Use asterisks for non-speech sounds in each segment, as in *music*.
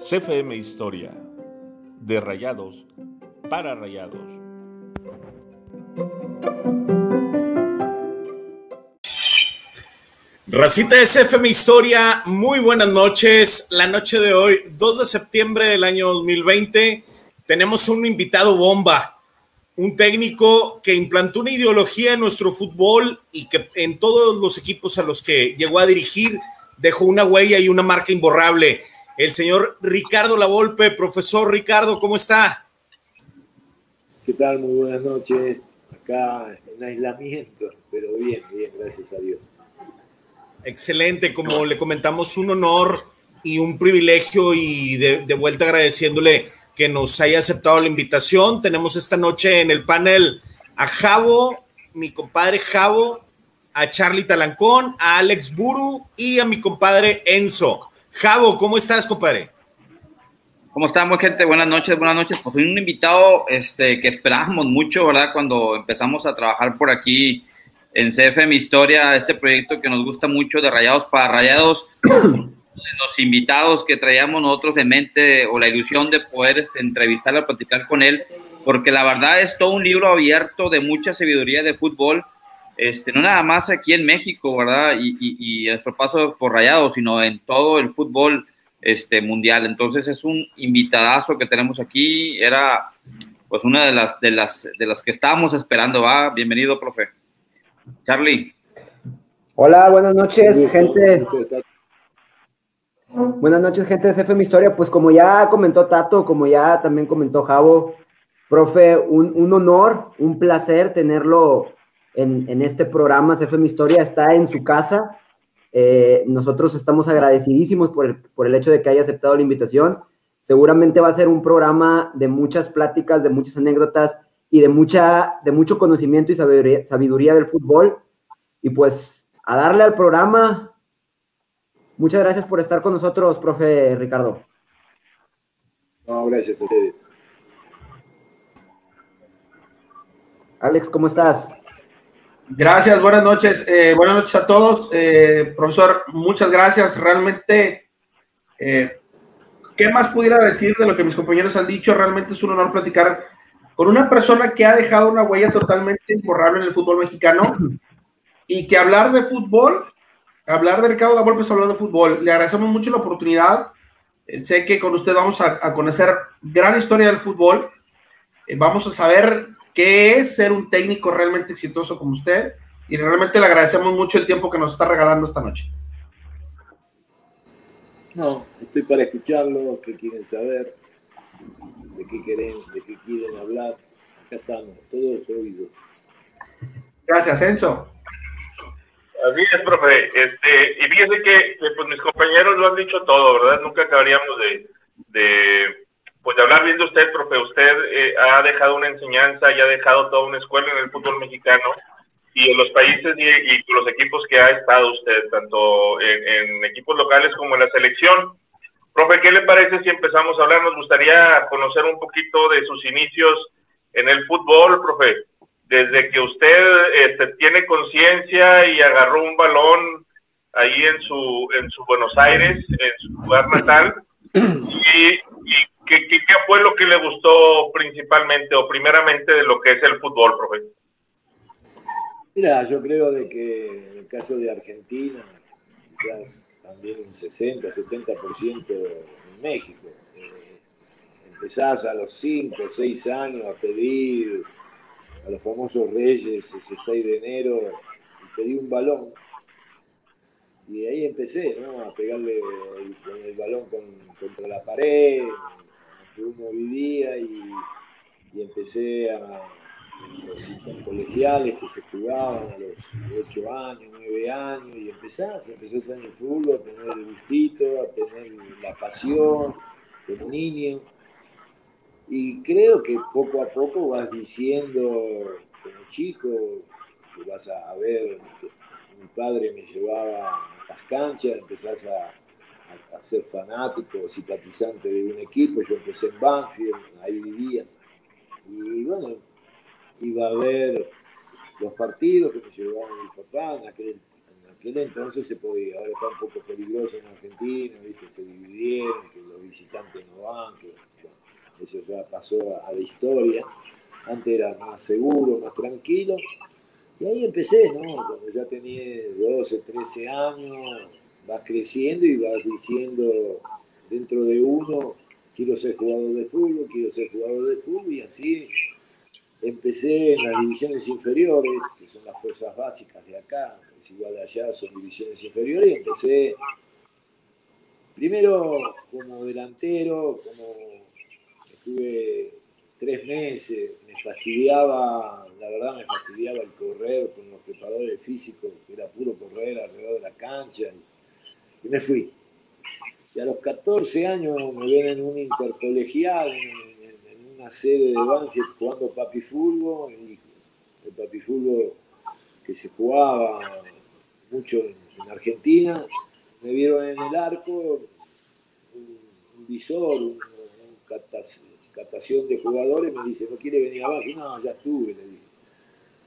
CFM Historia, de Rayados para Rayados. Racita de CFM Historia, muy buenas noches. La noche de hoy, 2 de septiembre del año 2020, tenemos un invitado bomba, un técnico que implantó una ideología en nuestro fútbol y que en todos los equipos a los que llegó a dirigir dejó una huella y una marca imborrable el señor Ricardo Lavolpe. Profesor Ricardo, ¿cómo está? ¿Qué tal? Muy buenas noches. Acá en aislamiento, pero bien, bien, gracias a Dios. Excelente, como le comentamos, un honor y un privilegio y de, vuelta agradeciéndole que nos haya aceptado la invitación. Tenemos esta noche en el panel a Javo, mi compadre Javo, a Charlie Talancón, a Alex Buru y a mi compadre Enzo. Javo, ¿cómo estás, compadre? ¿Cómo estamos, gente? Buenas noches, buenas noches. Pues un invitado este, que esperábamos mucho, ¿verdad? Cuando empezamos a trabajar por aquí en CFM Historia, este proyecto que nos gusta mucho de Rayados para Rayados. Los invitados que traíamos nosotros en mente o la ilusión de poder este, entrevistarlo, platicar con él, porque la verdad es todo un libro abierto de mucha sabiduría de fútbol este, no nada más aquí en México, ¿verdad? Y, nuestro paso por Rayado, sino en todo el fútbol este, mundial. Entonces es un invitadazo que tenemos aquí. Era pues una de las, de las, de las que estábamos esperando, ¿va? Bienvenido, profe. Charlie. Hola, buenas noches, gente. Buenas noches, gente de CFM Historia. Pues como ya comentó Tato, como ya también comentó Javo, profe, un, un honor, un placer tenerlo en, este programa. CFM Historia está en su casa. Eh, nosotros estamos agradecidísimos por el, por el hecho de que haya aceptado la invitación. Seguramente va a ser un programa de muchas pláticas, de muchas anécdotas y de, mucha, de mucho conocimiento y sabiduría, sabiduría del fútbol. Y pues a darle al programa. Muchas gracias por estar con nosotros, profe Ricardo. No, gracias a ustedes. Alex, ¿cómo estás? Gracias, buenas noches. Eh, buenas noches a todos. Eh, profesor, muchas gracias. Realmente, eh, ¿qué más pudiera decir de lo que mis compañeros han dicho? Realmente es un honor platicar con una persona que ha dejado una huella totalmente imborrable en el fútbol mexicano y que hablar de fútbol, hablar de Ricardo Lavolpe es hablar de fútbol. Le agradecemos mucho la oportunidad. sé que con usted vamos a, a conocer gran historia del fútbol. vamos a saber qué es ser un técnico realmente exitoso como usted y realmente le agradecemos mucho el tiempo que nos está regalando esta noche. No, estoy para escucharlo, qué quieren saber, de qué quieren, de qué quieren hablar. Acá estamos, todos oídos. Gracias, Enzo. Así es, profe. Este, y fíjese que pues, mis compañeros lo han dicho todo, ¿verdad? Nunca acabaríamos de pues de hablar bien de usted, profe, usted eh, ha dejado una enseñanza y ha dejado toda una escuela en el fútbol mexicano y en los países y, los equipos que ha estado usted, tanto en, equipos locales como en la selección. Profe, ¿qué le parece si empezamos a hablar? Nos gustaría conocer un poquito de sus inicios en el fútbol, profe. Desde que usted este, tiene conciencia y agarró un balón ahí en su, en su Buenos Aires, en su lugar natal, y, y ¿Qué, ¿Qué, fue lo que le gustó principalmente o primeramente de lo que es el fútbol, profe? Mira, yo creo de que en el caso de Argentina, quizás también un 60, 70% en México. Eh, empezás a los 5, 6 años a pedir a los famosos reyes ese 6 de enero y pedí un balón. Y ahí empecé, ¿no? A pegarle el, el balón contra la pared, uno vivía y, empecé a los colegiales que se jugaban a los 8 años, 9 años, y empezás, empezás en el fútbol a tener el gustito, a tener la pasión como niño. Y creo que poco a poco vas diciendo, como chico, que vas a ver, mi padre me llevaba a las canchas, empezás a, a, ser fanático, simpatizante de un equipo. Yo empecé en Banfield, ahí vivía. Y bueno, iba a ver los partidos que me llevaban mi papá, en aquel, en aquel entonces se podía, ahora está un poco peligroso en Argentina, ¿viste? se dividieron, que los visitantes no van, que eso ya pasó a, la historia. Antes era más seguro, más tranquilo. Y ahí empecé, ¿no? Cuando ya tenía 12, 13 años, vas creciendo y vas diciendo dentro de uno, quiero ser jugador de fútbol, quiero ser jugador de fútbol, y así empecé en las divisiones inferiores, que son las fuerzas básicas de acá, es igual de allá, son divisiones inferiores, y empecé primero como delantero, como estuve tres meses, me fastidiaba, la verdad me fastidiaba el correr con los preparadores físicos, que era puro correr alrededor de la cancha, y, me fui. Y a los 14 años me ven en un intercolegial, en, una sede de Banfield jugando papi fútbol, el papi fútbol que se jugaba mucho en, Argentina, me vieron en el arco un, visor, un, captación de jugadores, me dice, ¿no quiere venir abajo? No, ya estuve, le dije.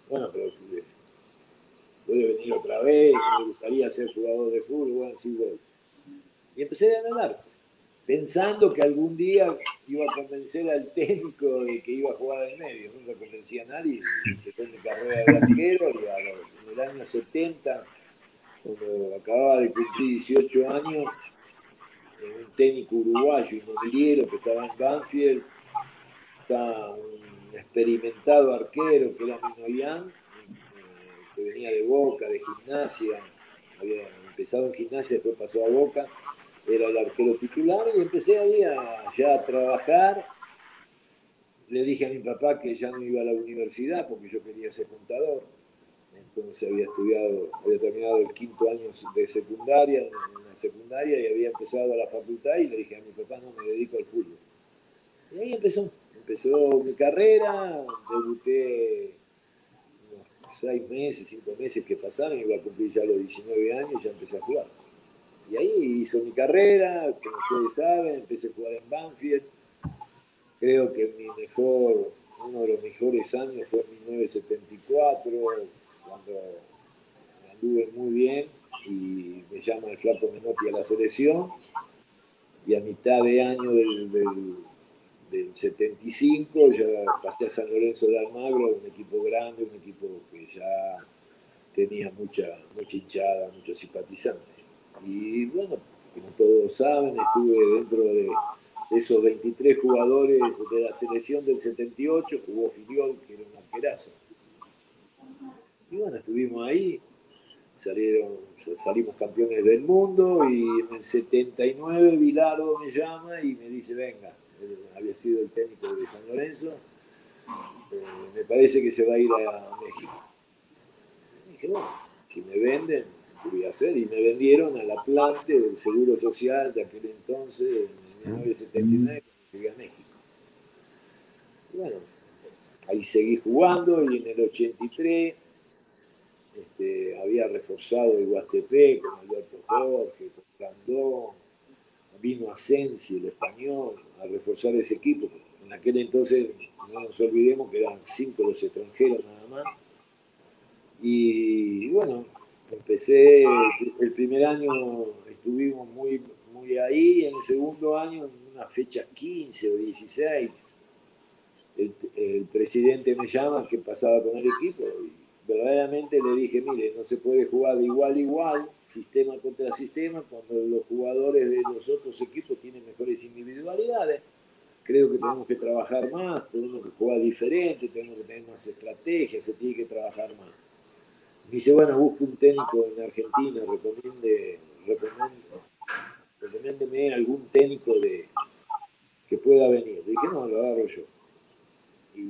Bueno, pero eh, puede venir otra vez, me gustaría ser jugador de fútbol, bueno, sí voy. Y empecé a ganar, pensando que algún día iba a convencer al técnico de que iba a jugar en medio. Nunca convencí a nadie, empecé mi carrera de arquero y en el año 70, cuando acababa de cumplir 18 años, un técnico uruguayo inmobiliario que estaba en Banfield, está un experimentado arquero que era Minoyán, eh, que venía de Boca, de gimnasia, había empezado en gimnasia, después pasó a Boca, era el arquero titular y empecé ahí a, ya a trabajar. Le dije a mi papá que ya no iba a la universidad porque yo quería ser contador entonces había estudiado, había terminado el quinto año de secundaria, en la secundaria, y había empezado a la facultad y le dije a mi papá, no, me dedico al fútbol. Y ahí empezó, empezó mi carrera, debuté unos seis meses, cinco meses que pasaron, iba a cumplir ya los 19 años y ya empecé a jugar. Y ahí hizo mi carrera, como ustedes saben, empecé a jugar en Banfield. Creo que mi mejor, uno de los mejores años fue en 1974, cuando anduve muy bien y me llama el flaco Menotti a la selección y a mitad de año del, del, 75 ya pasé a San Lorenzo de Almagro, un equipo grande, un equipo que ya tenía mucha, mucha hinchada, muchos simpatizantes. Y bueno, como todos saben, estuve dentro de esos 23 jugadores de la selección del 78, jugó Filiol, que era un arquerazo. Y bueno, estuvimos ahí, salieron, salimos campeones del mundo y en el 79 Vilardo me llama y me dice, venga, había sido el técnico de San Lorenzo, eh, me parece que se va a ir a, México. Y dije, bueno, si me venden, ¿qué voy a hacer? Y me vendieron al Atlante del Seguro Social de aquel entonces, en 1979, cuando llegué a México. Y bueno, ahí seguí jugando y en el 83 este, había reforzado el Huastepec con Alberto Jorge, con Candón, vino Asensi, el español, a reforzar ese equipo. En aquel entonces, no nos olvidemos que eran cinco los extranjeros nada más. Y bueno, empecé, el primer año estuvimos muy, muy ahí, en el segundo año, en una fecha 15 o 16, el, el presidente me llama que pasaba con el equipo y verdaderamente le dije, mire, no se puede jugar de igual a igual, sistema contra sistema, cuando los jugadores de los otros equipos tienen mejores individualidades. Creo que tenemos que trabajar más, tenemos que jugar diferente, tenemos que tener más estrategias, se tiene que trabajar más. Me dice, bueno, busque un técnico en Argentina, recomiende, recomiéndeme algún técnico de, que pueda venir. dije, no, lo agarro yo. Y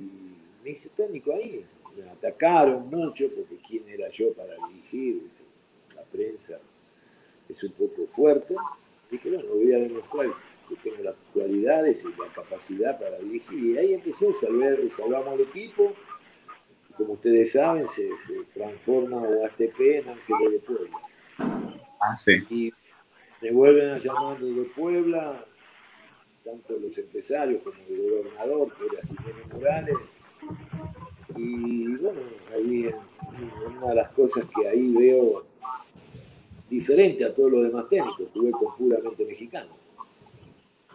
me dice, técnico ahí, me atacaron mucho porque quién era yo para dirigir, la prensa es un poco fuerte. Dije, bueno, voy a demostrar que tengo las cualidades y la capacidad para dirigir. Y ahí empecé, salvar, salvamos el equipo. Y como ustedes saben, se, transforma UASTP en Ángeles de Puebla. Ah, sí. Y me vuelven a llamar de Puebla, tanto los empresarios como el gobernador, que era Jiménez Morales, Y bueno, ahí una de las cosas que ahí veo diferente a todos los demás técnicos, jugué con puramente mexicano.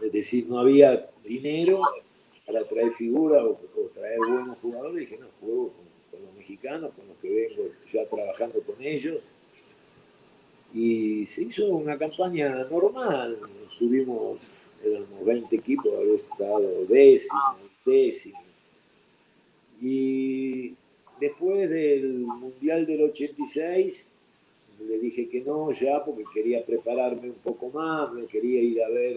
Es decir, no había dinero para traer figuras o, traer buenos jugadores. Dije, no, juego con, los mexicanos, con los que vengo ya trabajando con ellos. Y se hizo una campaña normal. Tuvimos, éramos 20 equipos, había estado décimos, décimos. Y después del Mundial del 86, le dije que no ya porque quería prepararme un poco más, me quería ir a ver,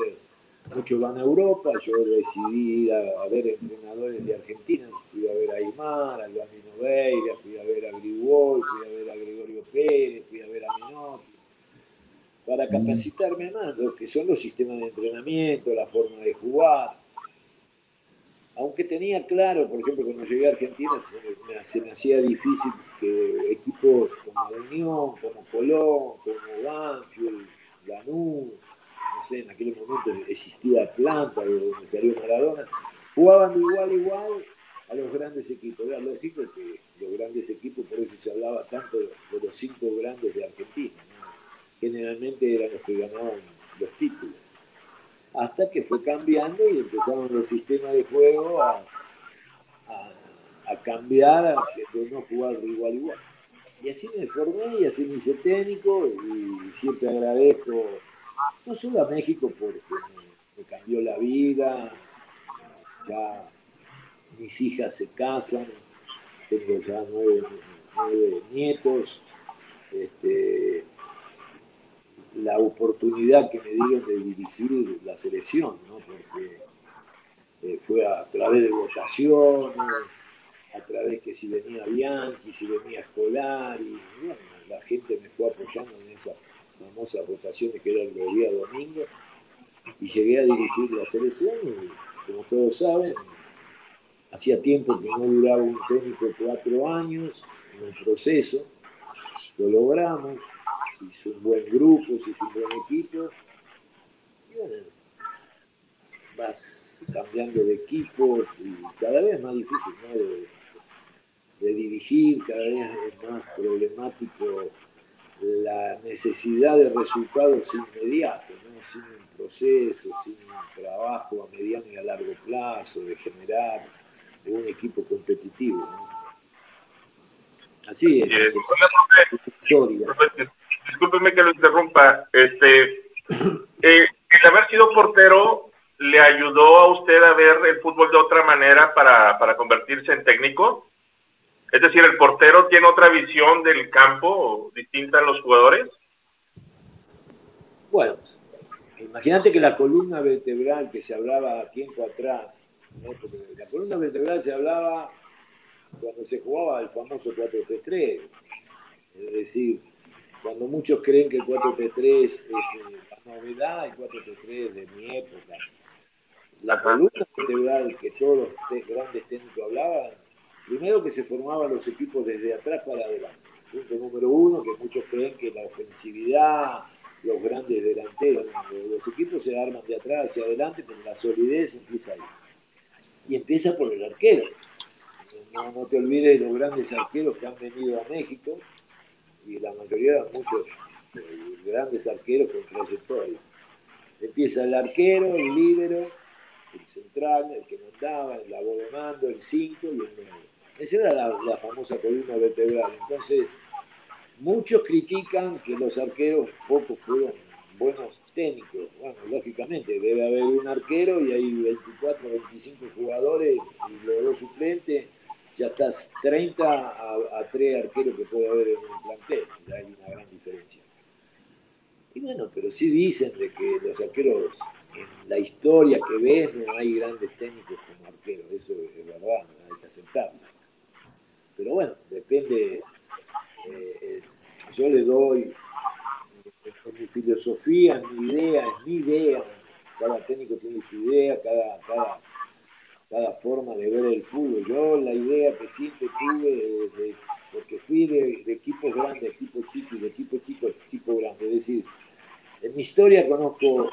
muchos van a Europa, yo decidí ir a, ver entrenadores de Argentina, fui a ver a Aymar, a Luamino Veira, fui a ver a Grigol, fui a ver a Gregorio Pérez, fui a ver a Menotti, para capacitarme más, lo que son los sistemas de entrenamiento, la forma de jugar aunque tenía claro, por ejemplo, cuando llegué a Argentina se me, hacía difícil que equipos como Unión, como Colón, como Banfield, Lanús, no sé, en aquel momento existía Atlanta, donde salió Maradona, jugaban de igual a igual a los grandes equipos. Era lógico que los grandes equipos, por eso se hablaba tanto de, los cinco grandes de Argentina, generalmente eran los que ganaban los títulos hasta que fue cambiando y empezaron los sistemas de juego a, cambiar, a, no jugar de igual a igual. Y así me formé y así me hice técnico y siempre agradezco, no solo a México porque me, cambió la vida, ya mis hijas se casan, tengo ya nueve nietos, este, la oportunidad que me dieron de dirigir la selección, porque eh, fue a través de votaciones, a través que si venía Bianchi, si venía Escolar, y bueno, la gente me fue apoyando en esas famosas votaciones que era el día domingo, y llegué a dirigir la selección, y como todos saben, hacía tiempo que no duraba un técnico cuatro años en el proceso, lo logramos, se hizo un buen grupo, se hizo un buen equipo. Y bueno, vas cambiando de equipos y cada vez es más difícil de, dirigir, cada vez es más problemático la necesidad de resultados inmediatos, sin un proceso, sin un trabajo a mediano y a largo plazo de generar un equipo competitivo. Así es. historia discúlpeme que lo interrumpa, este, eh, el haber sido portero le ayudó a usted a ver el fútbol de otra manera para, para convertirse en técnico. Es decir, el portero tiene otra visión del campo distinta a los jugadores. Bueno, imagínate que la columna vertebral que se hablaba tiempo atrás, la columna vertebral se hablaba cuando se jugaba el famoso 4-3-3, es decir, cuando muchos creen que el 4-3-3 es eh, la novedad, el 4-3-3 de mi época. La columna vertebral que todos los grandes técnicos hablaban, primero que se formaban los equipos desde atrás para adelante. Punto número uno, que muchos creen que la ofensividad, los grandes delanteros, los equipos se arman de atrás hacia adelante, pero la solidez empieza ahí. Y empieza por el arquero. No, no te olvides de los grandes arqueros que han venido a México, y la mayoría muchos eh, grandes arqueros con trayectoria. Empieza el arquero, el líbero, el central, el que mandaba, la voz de mando, el 5 y el 9. Esa era la, famosa columna vertebral. Entonces, muchos critican que los arqueros poco fueron buenos técnicos. Bueno, lógicamente, debe haber un arquero y hay 24, 25 jugadores y los dos suplentes ya estás 30 a, 3 arqueros que puede haber en un plantel, ya hay una gran diferencia. Y bueno, pero sí dicen de que los arqueros, en la historia que ves, no hay grandes técnicos como arqueros, eso es verdad, hay que aceptarlo. Pero bueno, depende, eh, eh, yo le doy con mi filosofía, mi idea, es mi idea, cada técnico tiene su idea, cada, cada cada forma de ver el fútbol. Yo la idea que siempre tuve, porque fui de, equipos grandes, equipos chicos, de equipo chico a equipo grande. Es decir, en mi historia conozco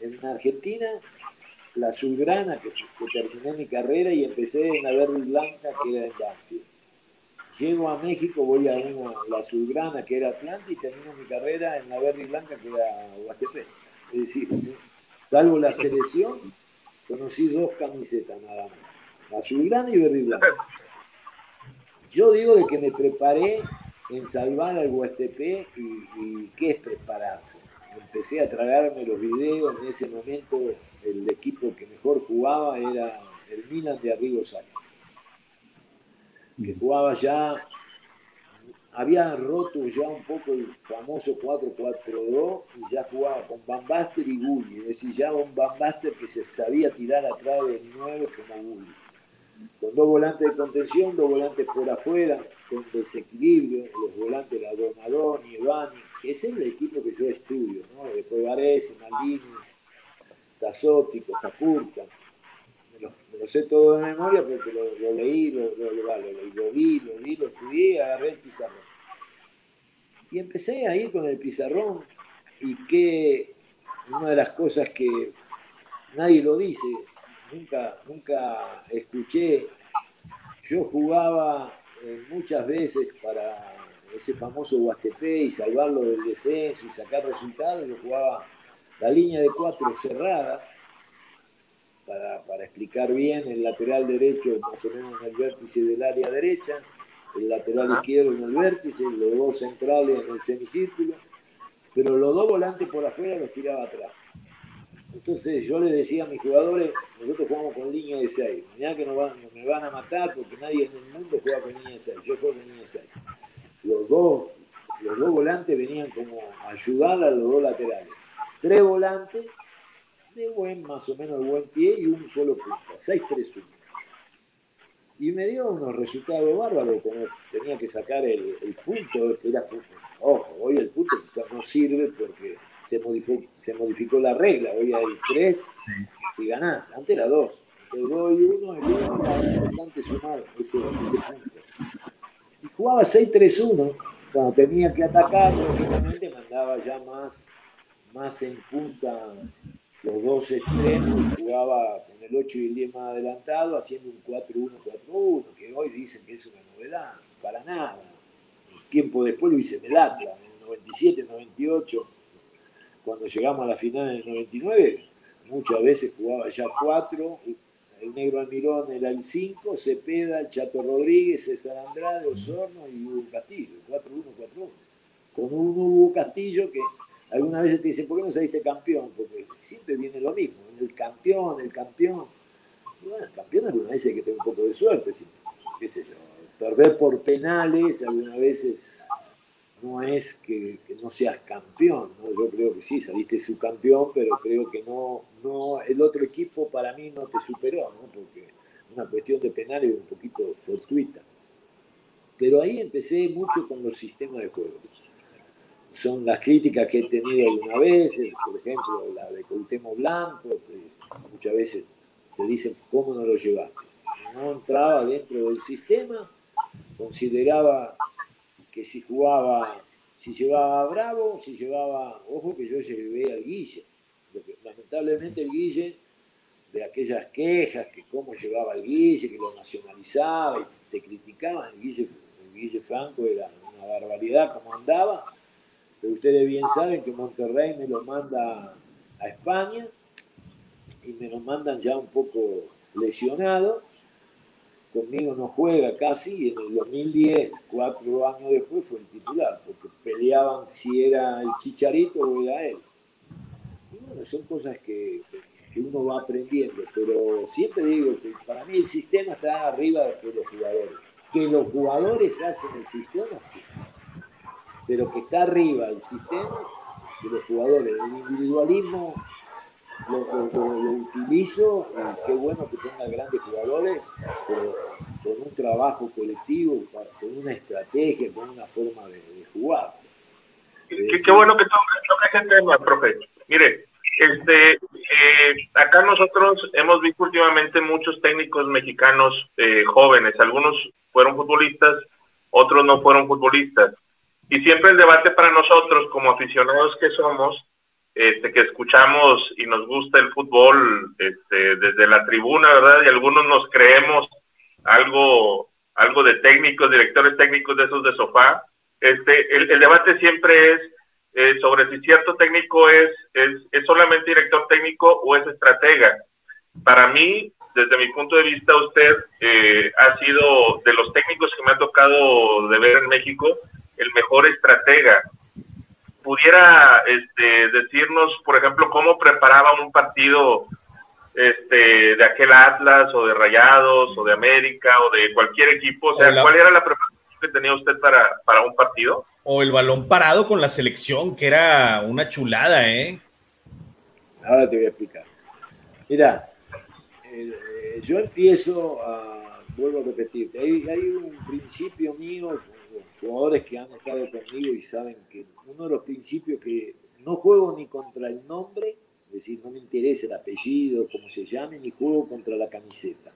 en Argentina la azulgrana, que, que terminé mi carrera y empecé en la verde y blanca, que era en Banfield. Llego a México, voy a una, la azulgrana, que era Atlanta, y termino mi carrera en la verde y blanca, que era Huastepec. Es decir, salvo la selección, conocí dos camisetas nada más, azulgrana y verde y blanca. Yo digo de que me preparé en salvar al Huastepec y, qué es prepararse. Empecé a tragarme los videos, en ese momento el equipo que mejor jugaba era el Milan de Arrigo Sacchi que jugaba ya, había roto ya un poco el famoso 4-4-2 y ya jugaba con Van y Gulli, es decir, ya un Van que se sabía tirar atrás del 9 como Gulli. Con dos volantes de contención, dos volantes por afuera, con desequilibrio, los volantes la Donadoni, Evani, que es el equipo que yo estudio, ¿no? Después Varese, Maldini, Tazotti, Costacurta lo sé todo de memoria porque lo, leí, lo, vi, lo vi, lo estudié, agarré el pizarrón. Y empecé a ir con el pizarrón y que una de las cosas que nadie lo dice, nunca, nunca escuché, yo jugaba eh, muchas veces para ese famoso Huastepé y salvarlo del descenso y sacar resultados, yo jugaba la línea de cuatro cerrada, para, explicar bien, el lateral derecho más o menos en el vértice del área derecha, el lateral izquierdo en el vértice, los dos centrales en el semicírculo, pero los dos volantes por afuera los tiraba atrás. Entonces yo le decía a mis jugadores, nosotros jugamos con línea de 6, mañana que no, van, me van a matar porque nadie en el mundo juega con línea de 6, yo juego con línea de 6. Los dos, los dos volantes venían como a ayudar a los dos laterales. Tres volantes de buen, más o menos de buen pie y un solo punta, 6-3-1. Y me dio unos resultados bárbaros, como tenía que sacar el, punto, que era fútbol. Ojo, hoy el punto quizás no sirve porque se modificó, se modificó la regla, hoy hay 3 y ganás, antes era 2. El 2 y 1, el 1 era importante sumar ese, ese punto. Y jugaba 6-3-1, cuando tenía que atacar, lógicamente mandaba ya más, más en punta los dos extremos, jugaba con el 8 y el 10 más adelantado, haciendo un 4-1-4-1, que hoy dicen que es una novedad, para nada. tiempo después lo hice en el Atlas, en el 97, 98, cuando llegamos a la final en el 99, muchas veces jugaba ya 4, el negro Almirón era el 5, Cepeda, el Chato Rodríguez, César Andrade, Osorno y Hugo Castillo, 4-1-4-1. Con un Hugo Castillo que Algunas veces te dicen, ¿por qué no saliste campeón? Porque siempre viene lo mismo, el campeón, el campeón. bueno, el campeón algunas veces hay que tener un poco de suerte, qué sé yo. Perder por penales algunas veces no es que, no seas campeón, ¿no? yo creo que sí, saliste subcampeón, pero creo que no, no, el otro equipo para mí no te superó, ¿no? porque una cuestión de penales es un poquito fortuita. Pero ahí empecé mucho con los sistemas de juego son las críticas que he tenido alguna vez, por ejemplo, la de Cautemo Blanco, que muchas veces te dicen cómo no lo llevaste. No entraba dentro del sistema, consideraba que si jugaba, si llevaba a Bravo, si llevaba, ojo que yo llevé al Guille, lamentablemente el Guille, de aquellas quejas, que cómo llevaba al Guille, que lo nacionalizaba y te criticaban, el Guille, el Guille Franco era una barbaridad como andaba, pero ustedes bien saben que Monterrey me lo manda a España y me lo mandan ya un poco lesionado. Conmigo no juega casi y en el 2010, cuatro años después, fue el titular, porque peleaban si era el Chicharito o era él. Y bueno, son cosas que, que uno va aprendiendo, pero siempre digo que para mí el sistema está arriba de los jugadores. Que los jugadores hacen el sistema, sí pero que está arriba el sistema de los jugadores. El individualismo lo, utilizo y qué bueno que tenga grandes jugadores, pero con un trabajo colectivo, con una estrategia, con una forma de, jugar. Qué, bueno que toca ese tema, profe. Mire, este, eh, acá nosotros hemos visto últimamente muchos técnicos mexicanos eh, jóvenes, algunos fueron futbolistas, otros no fueron futbolistas. Y siempre el debate para nosotros, como aficionados que somos, este, que escuchamos y nos gusta el fútbol este, desde la tribuna, ¿verdad? Y algunos nos creemos algo, algo de técnicos, directores técnicos de esos de sofá. Este, el, debate siempre es eh, sobre si cierto técnico es, es, es solamente director técnico o es estratega. Para mí, desde mi punto de vista, usted eh, ha sido de los técnicos que me ha tocado de ver en México el mejor estratega. ¿Pudiera este, decirnos, por ejemplo, cómo preparaba un partido este, de aquel Atlas o de Rayados o de América o de cualquier equipo? O sea, ¿cuál era la preparación que tenía usted para, para un partido? O el balón parado con la selección, que era una chulada, ¿eh? Ahora te voy a explicar. Mira, eh, yo empiezo a, vuelvo a repetirte, hay, hay un principio mío, jugadores que han estado conmigo y saben que uno de los principios que no juego ni contra el nombre, es decir, no me interesa el apellido, cómo se llame, ni juego contra la camiseta.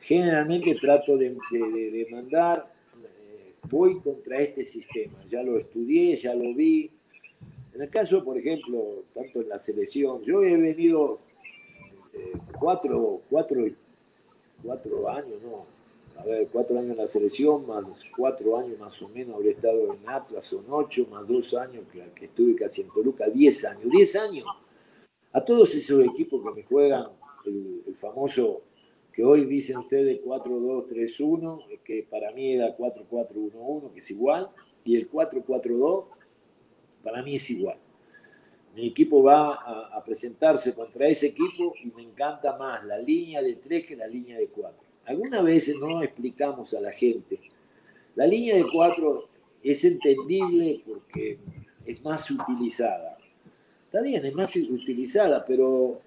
Generalmente trato de, de, eh, voy contra este sistema, ya lo estudié, ya lo vi. En el caso, por ejemplo, tanto en la selección, yo he venido cuatro, cuatro, cuatro años, no, a ver, cuatro años en la selección, más cuatro años más o menos habré estado en Atlas, son ocho, más dos años que, que estuve casi en Toluca, diez años, diez años. A todos esos equipos que me juegan, el, famoso que hoy dicen ustedes 4-2-3-1, que para mí era 4-4-1-1, que es igual, y el 4-4-2, para mí es igual mi equipo va a, presentarse contra ese equipo y me encanta más la línea de tres que la línea de cuatro. Algunas veces no explicamos a la gente. La línea de cuatro es entendible porque es más utilizada. Está bien, es más utilizada, pero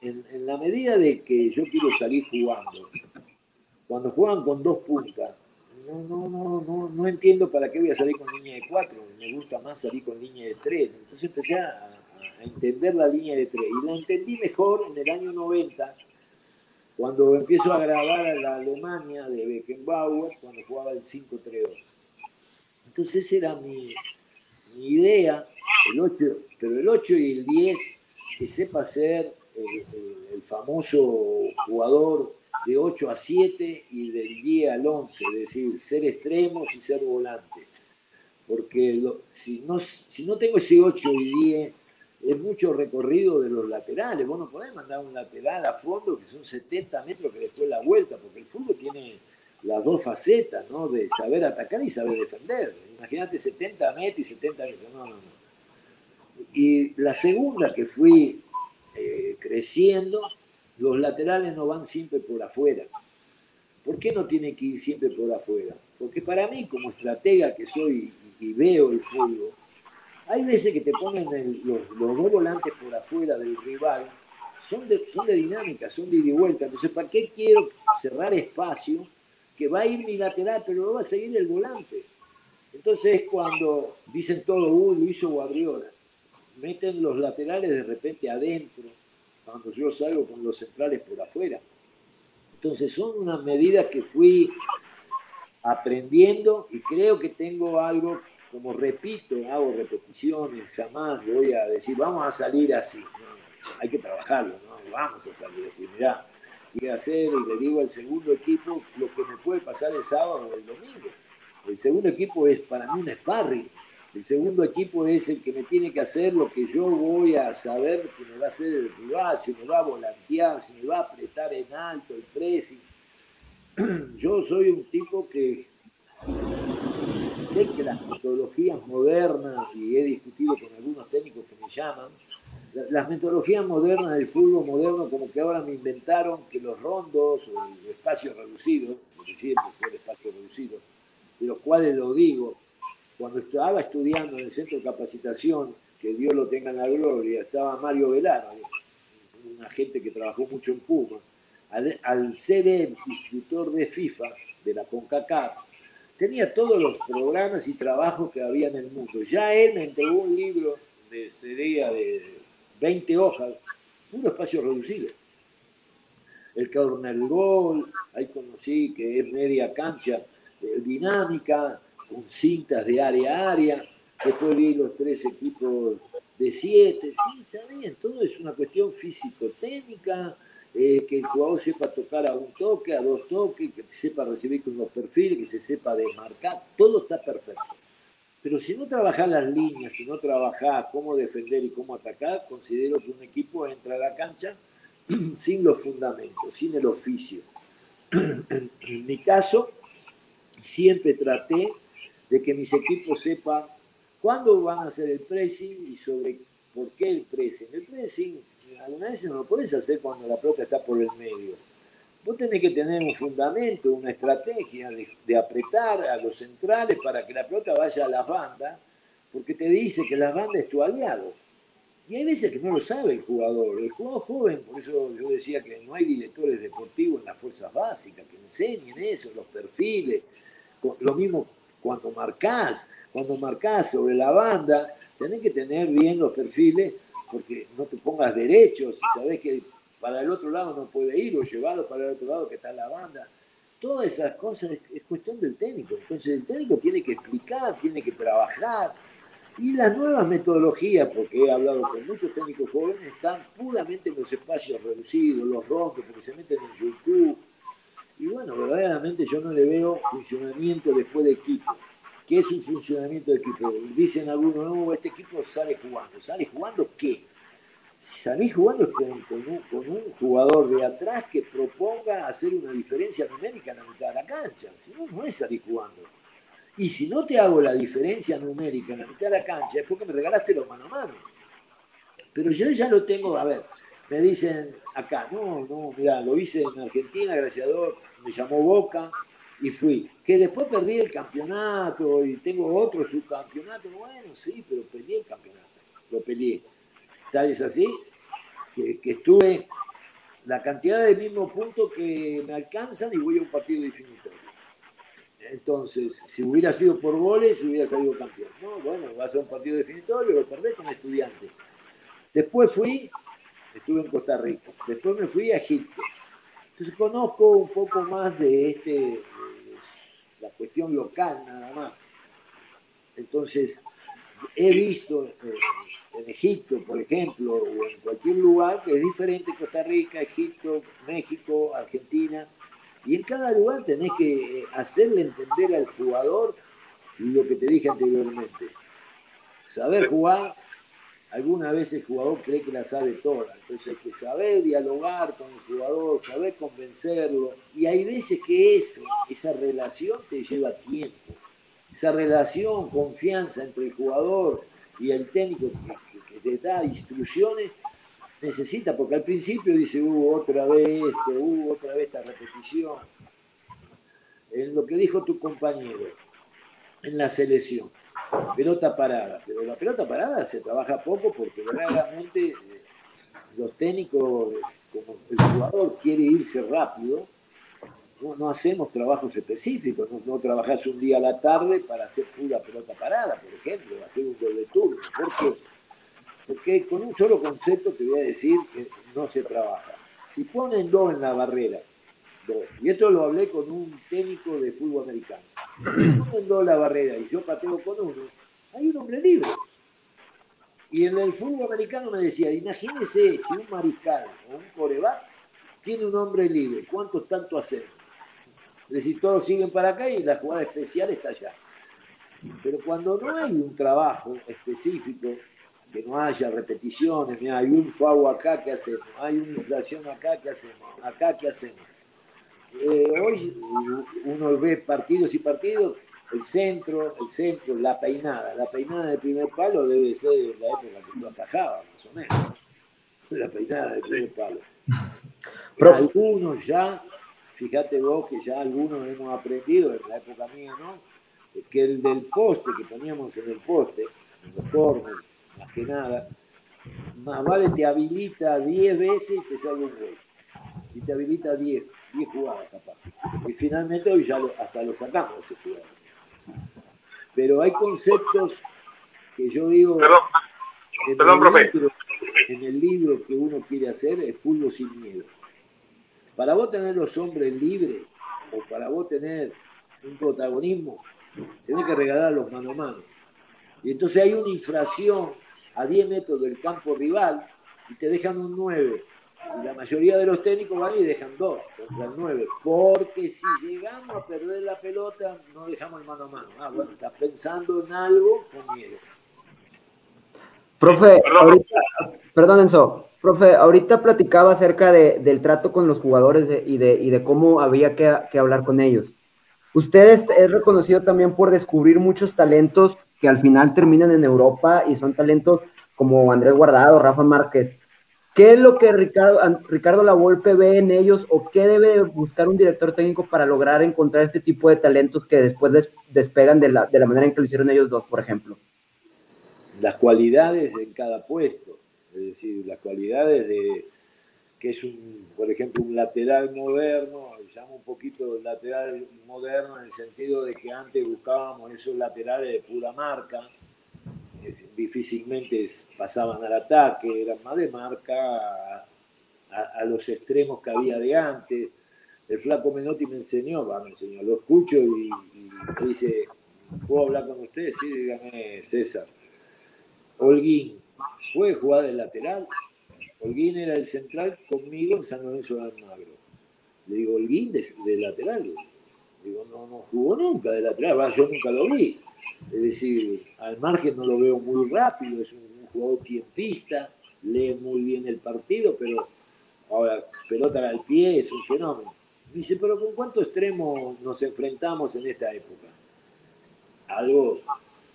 en, en la medida de que yo quiero salir jugando, cuando juegan con dos puntas, no, no, no, no, no entiendo para qué voy a salir con línea de 4, me gusta más salir con línea de 3. Entonces empecé a, entender la línea de 3 y la entendí mejor en el año 90, cuando empiezo a grabar a la Alemania de Beckenbauer, cuando jugaba el 5-3-2. Entonces era mi, idea, el 8, pero el 8 y el 10, que sepa ser el famoso jugador de 8 a 7 y del 10 al 11, es decir, ser extremos y ser volante. Porque si, no, si no tengo ese 8 y 10, es mucho recorrido de los laterales. Vos no podés mandar un lateral a fondo que son 70 metros que después la vuelta, porque el fútbol tiene las dos facetas, ¿no? De saber atacar y saber defender. Imagínate 70 metros y 70 metros. No, no, no. Y la segunda que fui eh, creciendo los laterales no van siempre por afuera. ¿Por qué no tiene que ir siempre por afuera? Porque para mí, como estratega que soy y veo el fútbol, hay veces que te ponen los, dos volantes por afuera del rival, son de, son dinámica, son de ida y vuelta. Entonces, ¿para qué quiero cerrar espacio que va a ir mi lateral, pero no va a seguir el volante? Entonces es cuando dicen todo, uy, lo hizo Guardiola. Meten los laterales de repente adentro, cuando yo salgo con los centrales por afuera. Entonces son unas medidas que fui aprendiendo y creo que tengo algo, como repito, hago repeticiones, jamás voy a decir, vamos a salir así. hay que trabajarlo, ¿no? Vamos a salir así. Mirá, voy a hacer y le digo al segundo equipo lo que me puede pasar el sábado o el domingo. El segundo equipo es para mí un sparring el segundo equipo es el que me tiene que hacer lo que yo voy a saber que me va a hacer el rival, si me va a volantear, si me va a apretar en alto el pressing. *clears throat* Yo soy un tipo que sé que las metodologías modernas, y he discutido con algunos técnicos que me llaman, las metodologías modernas del fútbol moderno como que ahora me inventaron que los rondos o el espacio reducido, porque siempre fue el espacio reducido, de los cuales lo digo, cuando estaba estudiando en el centro de capacitación, que Dios lo tenga en la gloria, estaba Mario Velar, una gente que trabajó mucho en Puma, al, ser el instructor de FIFA, de la CONCACAF, tenía todos los programas y trabajos que había en el mundo. Ya él me entregó un libro de sería de 20 hojas, puro espacio reducido. El corner gol, ahí conocí que es media cancha, eh, dinámica, con cintas de área a área. Después vi los tres equipos de 7, sí, está bien, todo es una cuestión físico-técnica, eh, que el jugador sepa tocar a un toque, a dos toques, que sepa recibir con los perfiles, que se sepa desmarcar, todo está perfecto. Pero si no trabajás las líneas, si no trabajás cómo defender y cómo atacar, considero que un equipo entra a la cancha *clears throat* sin los fundamentos, sin el oficio. *clears throat* En mi caso, siempre traté de que mis equipos sepan cuándo van a hacer el pressing y sobre ¿Por qué el pressing? El pressing alguna vez no lo puedes hacer cuando la pelota está por el medio. Vos tenés que tener un fundamento, una estrategia de, apretar a los centrales para que la pelota vaya a las bandas, porque te dice que la banda es tu aliado. Y hay veces que no lo sabe el jugador. El jugador joven, por eso yo decía que no hay directores deportivos en las fuerzas básicas que enseñen eso, los perfiles. Lo mismo cuando marcás, cuando marcás sobre la banda, tenés que tener bien los perfiles porque no te pongas derechos y sabés que para el otro lado no puede ir o llevarlo para el otro lado que está la banda. Todas esas cosas es, cuestión del técnico. Entonces el técnico tiene que explicar, tiene que trabajar. Y las nuevas metodologías, porque he hablado con muchos técnicos jóvenes, están puramente en los espacios reducidos, los rondos, porque se meten en YouTube. Y bueno, verdaderamente yo no le veo funcionamiento después de equipo. ¿Qué es un funcionamiento de equipo? Dicen algunos, no, este equipo sale jugando. ¿Sale jugando qué? Salís jugando con, un, jugador de atrás que proponga hacer una diferencia numérica en la mitad de la cancha. Si no, no es salir jugando. Y si no te hago la diferencia numérica en la mitad de la cancha, es porque me regalaste los mano a mano. Pero yo ya lo tengo, a ver, me dicen acá, no, no, mira, lo hice en Argentina, gracias a Dios, me llamó Boca, y fui. Que después perdí el campeonato y tengo otro subcampeonato. Bueno, sí, pero perdí el campeonato. Lo peleé. Tal es así que, estuve la cantidad de mismos puntos que me alcanzan y voy a un partido definitorio. Entonces, si hubiera sido por goles, hubiera salido campeón. No, bueno, va a ser un partido definitorio, lo perdés con estudiantes. Después fui, estuve en Costa Rica. Después me fui a Egipto. Entonces conozco un poco más de este la cuestión local nada más. Entonces, he visto eh, en Egipto, por ejemplo, o en cualquier lugar que es diferente Costa Rica, Egipto, México, Argentina, y en cada lugar tenés que hacerle entender al jugador lo que te dije anteriormente. Saber jugar, alguna vez el jugador cree que la sabe toda, entonces hay que saber dialogar con el jugador, saber convencerlo, y hay veces que eso, esa relación te lleva tiempo, esa relación, confianza entre el jugador y el técnico que, te da instrucciones, necesita, porque al principio dice, uh, otra vez, este, uh, otra vez esta repetición, en lo que dijo tu compañero, en la selección pelota parada. Pero la pelota parada se trabaja poco porque verdaderamente eh, los técnicos, como el jugador quiere irse rápido, no, hacemos trabajos específicos, no, no trabajás un día a la tarde para hacer pura pelota parada, por ejemplo, hacer un doble turno. ¿Por qué? Porque con un solo concepto te voy a decir que no se trabaja. Si ponen dos en la barrera, y esto lo hablé con un técnico de fútbol americano. Si dos la barrera y yo pateo con uno, hay un hombre libre. Y en el fútbol americano me decía, imagínese si un mariscal o un coreback tiene un hombre libre, ¿cuántos tanto hacemos? Es decir, todos siguen para acá y la jugada especial está allá. Pero cuando no hay un trabajo específico, que no haya repeticiones, hay un FAO acá, ¿qué hacemos? Hay una inflación acá, ¿qué hacemos? Acá, ¿qué hacemos? Eh, hoy uno ve partidos y partidos, el centro, el centro, la peinada. La peinada del primer palo debe ser la época que yo atajaba, más o menos. La peinada del primer palo. *laughs* algunos ya, fíjate vos que ya algunos hemos aprendido en la época mía, ¿no? Que el del poste que poníamos en el poste, en los corners, más que nada, más vale te habilita 10 veces y te sale un gol. Y te habilita 10 10 jugadas capaz. Y finalmente hoy ya hasta lo sacamos de ese jugador. Pero hay conceptos que yo digo en, el libro, en el libro que uno quiere hacer es fútbol sin miedo. Para vos tener los hombres libres o para vos tener un protagonismo, tenés que regalar los mano a mano. Y entonces hay una infracción a 10 metros del campo rival y te dejan un 9. Y la mayoría de los técnicos van y dejan 2 contra el 9. Porque si llegamos a perder la pelota, no dejamos el mano a mano. Ah, bueno, estás pensando en algo con miedo. Profe, ahorita, perdón Enzo, profe, ahorita platicaba acerca de, del trato con los jugadores y, de, y, de, cómo había que, que, hablar con ellos. Usted es, es, reconocido también por descubrir muchos talentos que al final terminan en Europa y son talentos como Andrés Guardado, Rafa Márquez. ¿Qué es lo que Ricardo, Ricardo Lavolpe ve en ellos o qué debe buscar un director técnico para lograr encontrar este tipo de talentos que después des, despegan de la, de la manera en que lo hicieron ellos dos, por ejemplo? las cualidades en cada puesto, es decir, las cualidades de que es un, por ejemplo, un lateral moderno, llamo un poquito lateral moderno en el sentido de que antes buscábamos esos laterales de pura marca, difícilmente pasaban al ataque, eran más de marca a, los extremos que había de antes. El flaco Menotti me enseñó, va, me enseñó, lo escucho y, me dice, ¿puedo hablar con usted? Sí, dígame, César Holguín puede jugar de lateral. Holguín era el central conmigo en San Lorenzo de Almagro. Le digo, Holguín de lateral. Digo, no, no jugó nunca de lateral, yo nunca lo vi. Es decir, al margen no lo veo muy rápido, es un, un jugador tiempista, lee muy bien el partido, pero ahora pelota al pie es un fenómeno. Me dice, pero ¿con cuántos extremos nos enfrentamos en esta época? Algo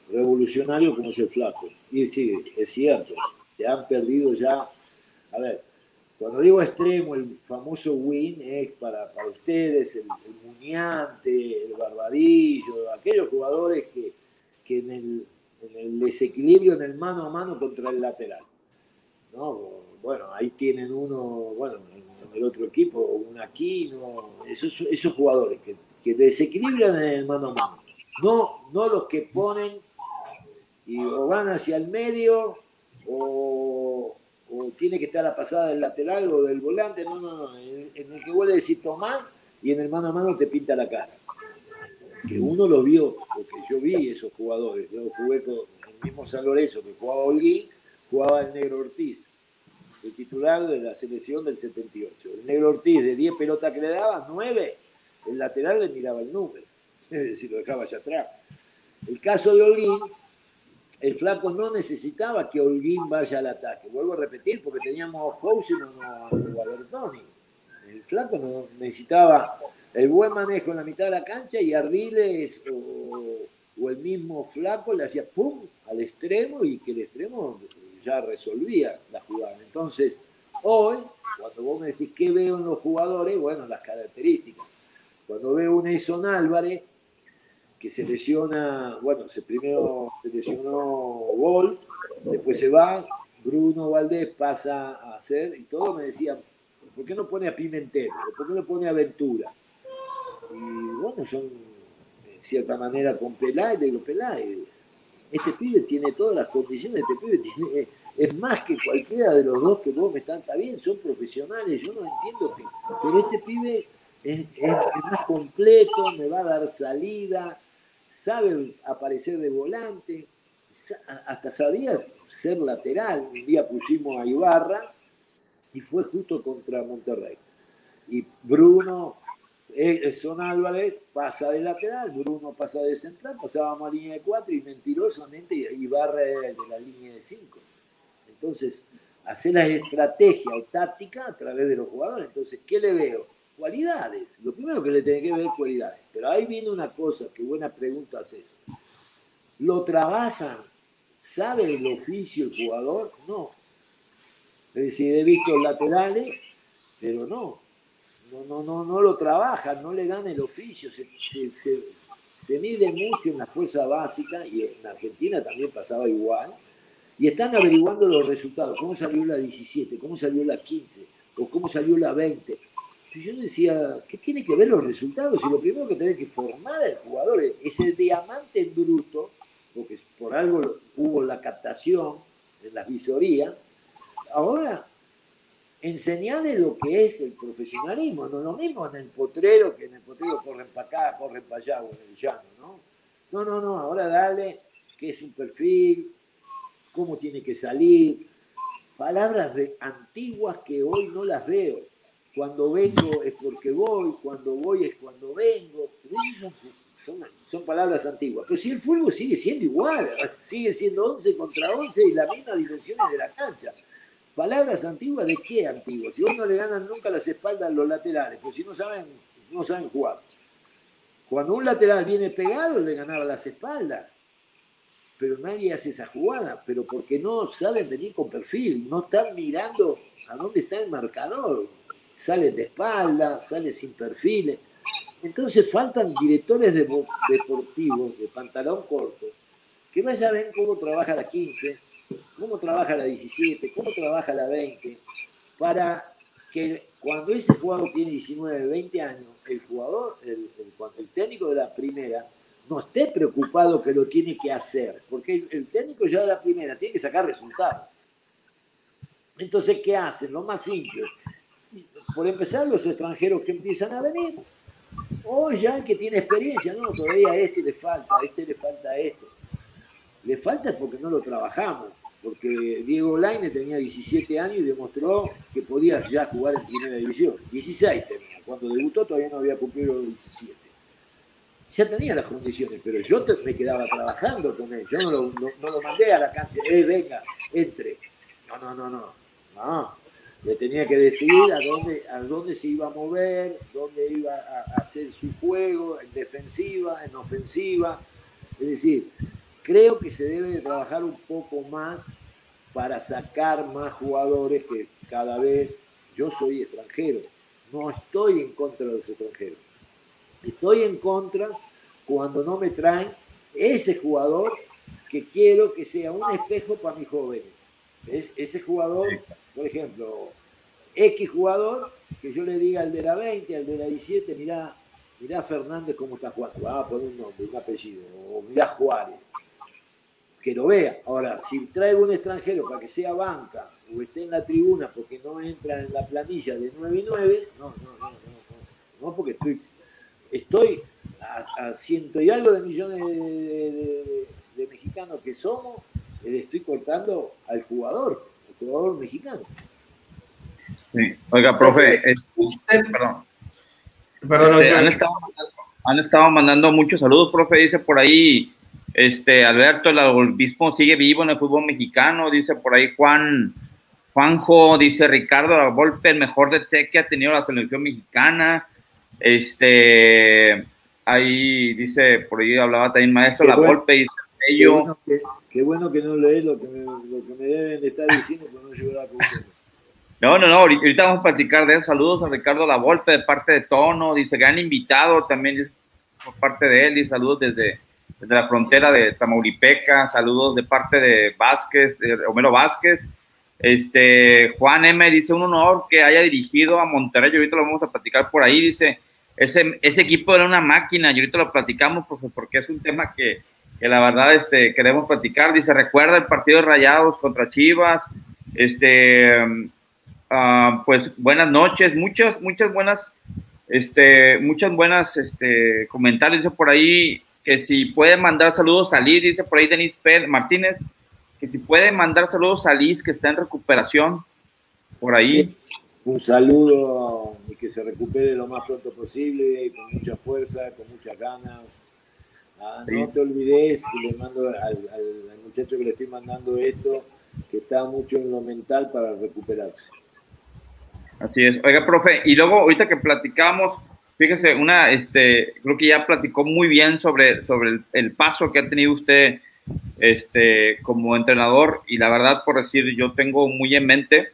revolucionario como es el flaco. Y sí, es cierto, se han perdido ya. A ver, cuando digo extremo, el famoso win es para, para ustedes, el, el Muñante, el Barbadillo, aquellos jugadores que, en, el, desequilibrio, en el mano a mano contra el lateral. ¿no? Bueno, ahí tienen uno, bueno, en, el otro equipo, un Aquino, esos, esos jugadores que, que desequilibran en el mano a mano. No, no los que ponen y o van hacia el medio o, tiene que estar la pasada del lateral o del volante, no, no, no, en, en el que vuelve a decir Tomás y en el mano a mano te pinta la cara. Que uno lo vio, porque yo vi esos jugadores, yo jugué con el mismo San Lorenzo que jugaba Holguín, jugaba el Negro Ortiz, el titular de la selección del 78. El Negro Ortiz, de 10 pelotas que le daba, 9, el lateral le miraba el número, *laughs* es decir, lo dejaba allá atrás. El caso de Holguín, el flaco no necesitaba que Holguín vaya al ataque. Vuelvo a repetir, porque teníamos Housen o a Bertoni. El flaco no necesitaba el buen manejo en la mitad de la cancha y Ardiles o, o, el mismo flaco le hacía pum al extremo y que el extremo ya resolvía la jugada. Entonces, hoy, cuando vos me decís qué veo en los jugadores, bueno, las características. Cuando veo un Eson Álvarez, que se lesiona, bueno, se primero se lesionó Gol, después se va, Bruno Valdés pasa a hacer, y todos me decían, ¿por qué no pone a Pimentel? ¿Por qué no pone a Ventura? Y bueno, son en cierta manera con Peláez, le digo, Peláez, este pibe tiene todas las condiciones, este pibe tiene, es más que cualquiera de los dos que vos me están, está bien, son profesionales, yo no entiendo, pero este pibe es, es, es más completo, me va a dar salida, sabe aparecer de volante, hasta sabía ser lateral. Un día pusimos a Ibarra y fue justo contra Monterrey. Y Bruno, Son Álvarez pasa de lateral, Bruno pasa de central, pasábamos a línea de cuatro y mentirosamente Ibarra era el de la línea de cinco. Entonces, hacer la estrategia o táctica a través de los jugadores. Entonces, ¿qué le veo? cualidades. Lo primero que le tiene que ver es cualidades. Pero ahí viene una cosa, qué buena pregunta haces. ¿Lo trabajan? ¿Sabe el oficio el jugador? No. Es decir, he visto laterales, pero no. No, no, no, no lo trabajan, no le dan el oficio. Se, se, mide mucho en la fuerza básica y en Argentina también pasaba igual. Y están averiguando los resultados. ¿Cómo salió la 17? ¿Cómo salió la 15? ¿O cómo salió la 20? Y yo decía, ¿qué tiene que ver los resultados? Y lo primero que tenés que formar al jugador es el diamante en bruto, porque por algo hubo la captación en las visorías. Ahora, enseñarle lo que es el profesionalismo, no lo mismo en el potrero, que en el potrero corren para acá, corren para allá, o en el llano, ¿no? No, no, no, ahora dale qué es un perfil, cómo tiene que salir. Palabras de antiguas que hoy no las veo. Cuando vengo es porque voy, cuando voy es cuando vengo. Son, son, palabras antiguas. Pero si el fútbol sigue siendo igual, *laughs* sigue siendo 11 contra 11 y las mismas dimensiones de la cancha. Palabras antiguas, ¿de qué antiguas? Si hoy no le ganan nunca las espaldas a los laterales, pues si no saben, no saben jugar. Cuando un lateral viene pegado, le ganaba las espaldas. Pero nadie hace esa jugada, pero porque no saben venir con perfil, no están mirando a dónde está el marcador. Salen de espalda, sale sin perfiles. Entonces faltan directores deportivos de pantalón corto que vayan a ver cómo trabaja la 15, cómo trabaja la 17, cómo trabaja la 20, para que cuando ese jugador tiene 19, 20 años, el jugador, el, el, técnico de la primera, no esté preocupado que lo tiene que hacer, porque el, técnico ya de la primera tiene que sacar resultados. Entonces, ¿qué hacen? Lo más simple. Por empezar, los extranjeros que empiezan a venir, o ya el que tiene experiencia, no, todavía a este le falta, a este le falta esto. Le falta porque no lo trabajamos porque Diego Laine tenía 17 años y demostró que podía ya jugar en primera división. 16 tenía, cuando debutó todavía no había cumplido los 17. Ya tenía las condiciones, pero yo me quedaba trabajando con él. Yo no lo, mandé a la cancha, eh, venga, entre. No, no, no, no. No. Le tenía que decidir a dónde, a dónde se iba a mover, dónde iba a hacer su juego, en defensiva, en ofensiva. Es decir, Creo que se debe de trabajar un poco más para sacar más jugadores que cada vez yo soy extranjero. No estoy en contra de los extranjeros. Estoy en contra cuando no me traen ese jugador que quiero que sea un espejo para mis jóvenes. Ese jugador, por ejemplo, X jugador, que yo le diga al de la 20, al de la 17, mirá, mirá Fernández cómo está jugando, va a poner un nombre, un apellido, o mirá Juárez que lo vea. Ahora, si traigo un extranjero para que sea banca o esté en la tribuna porque no entra en la planilla de 9 y 9, no, no, no, no, no, porque estoy, estoy a, ciento y algo de millones de, mexicanos que somos, le estoy cortando al jugador, al jugador mexicano. Sí. Oiga, profe, usted, perdón. Perdón, este, han, estado, han estado mandando muchos saludos, profe, dice por ahí este, Alberto, el sigue vivo en el fútbol mexicano, dice por ahí Juan, Juanjo, dice Ricardo La Volpe, el mejor DT que ha tenido la selección mexicana. Este, ahí dice, por ahí hablaba también maestro La Volpe, dice ello. Qué, bueno que no lees lo que me, lo que me deben de estar diciendo, pero no No, no, no, ahorita vamos a platicar de eso. Saludos a Ricardo La Volpe de parte de Tono, dice gran invitado también dice, por parte de él y saludos desde desde la frontera de Tamaulipeca, saludos de parte de Vázquez, de Romero Vázquez. Este, Juan M dice un honor que haya dirigido a Monterrey, ahorita lo vamos a platicar por ahí, dice, ese, ese equipo era una máquina, y ahorita lo platicamos porque es un tema que, que la verdad este, queremos platicar, dice, recuerda el partido de Rayados contra Chivas, este, uh, pues buenas noches, muchas, muchas buenas, este, muchas buenas, este, comentarios, por ahí, que si puede mandar saludos a Liz, dice por ahí Denis Martínez, que si puede mandar saludos a Liz, que está en recuperación, por ahí. Un saludo y que se recupere lo más pronto posible, con mucha fuerza, con muchas ganas. Ah, no te olvides, le mando al, al, muchacho que le estoy mandando esto, que está mucho en lo mental para recuperarse. Así es. Oiga, profe, y luego ahorita que platicamos, Fíjese, una, este, creo que ya platicó muy bien sobre, sobre el, paso que ha tenido usted este, como entrenador y la verdad, por decir, yo tengo muy en mente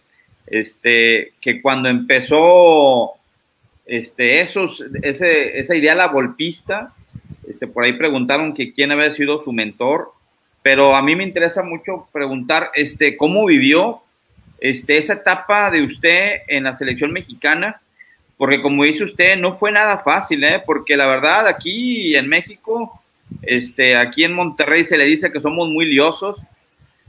este, que cuando empezó este, esos, ese, esa idea la golpista, este, por ahí preguntaron que quién había sido su mentor, pero a mí me interesa mucho preguntar este, cómo vivió este, esa etapa de usted en la selección mexicana porque como dice usted, no fue nada fácil, ¿eh? porque la verdad aquí en México, este, aquí en Monterrey se le dice que somos muy liosos,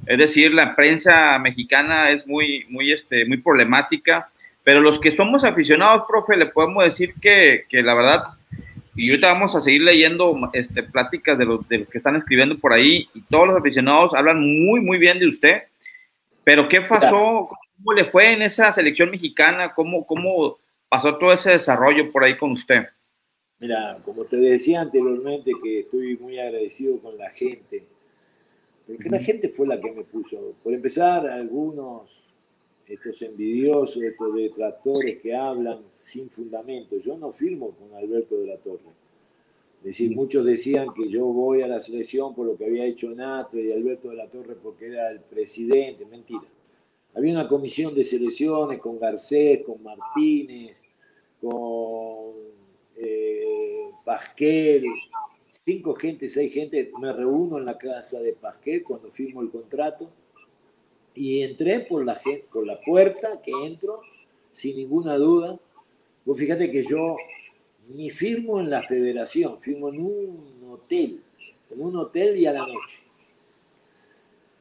es decir, la prensa mexicana es muy, muy, este, muy problemática, pero los que somos aficionados, profe, le podemos decir que, que la verdad, y ahorita vamos a seguir leyendo este, pláticas de los, de los que están escribiendo por ahí y todos los aficionados hablan muy, muy bien de usted. Pero ¿qué pasó? ¿Cómo le fue en esa selección mexicana? ¿Cómo, cómo pasó todo ese desarrollo por ahí con usted? Mira, como te decía anteriormente, que estoy muy agradecido con la gente, porque la gente fue la que me puso. Por empezar, algunos estos envidiosos, estos detractores que hablan sin fundamento. Yo no firmo con Alberto de la Torre. Es decir, muchos decían que yo voy a la selección por lo que había hecho Natre y Alberto de la Torre porque era el presidente. Mentira. Había una comisión de selecciones con Garcés, con Martínez, con eh, Pasquel, cinco gente, seis gente. Me reúno en la casa de Pasquel cuando firmo el contrato y entré por la, por la puerta que entro sin ninguna duda. Vos fíjate que yo ni firmo en la federación, firmo en un hotel, en un hotel y a la noche.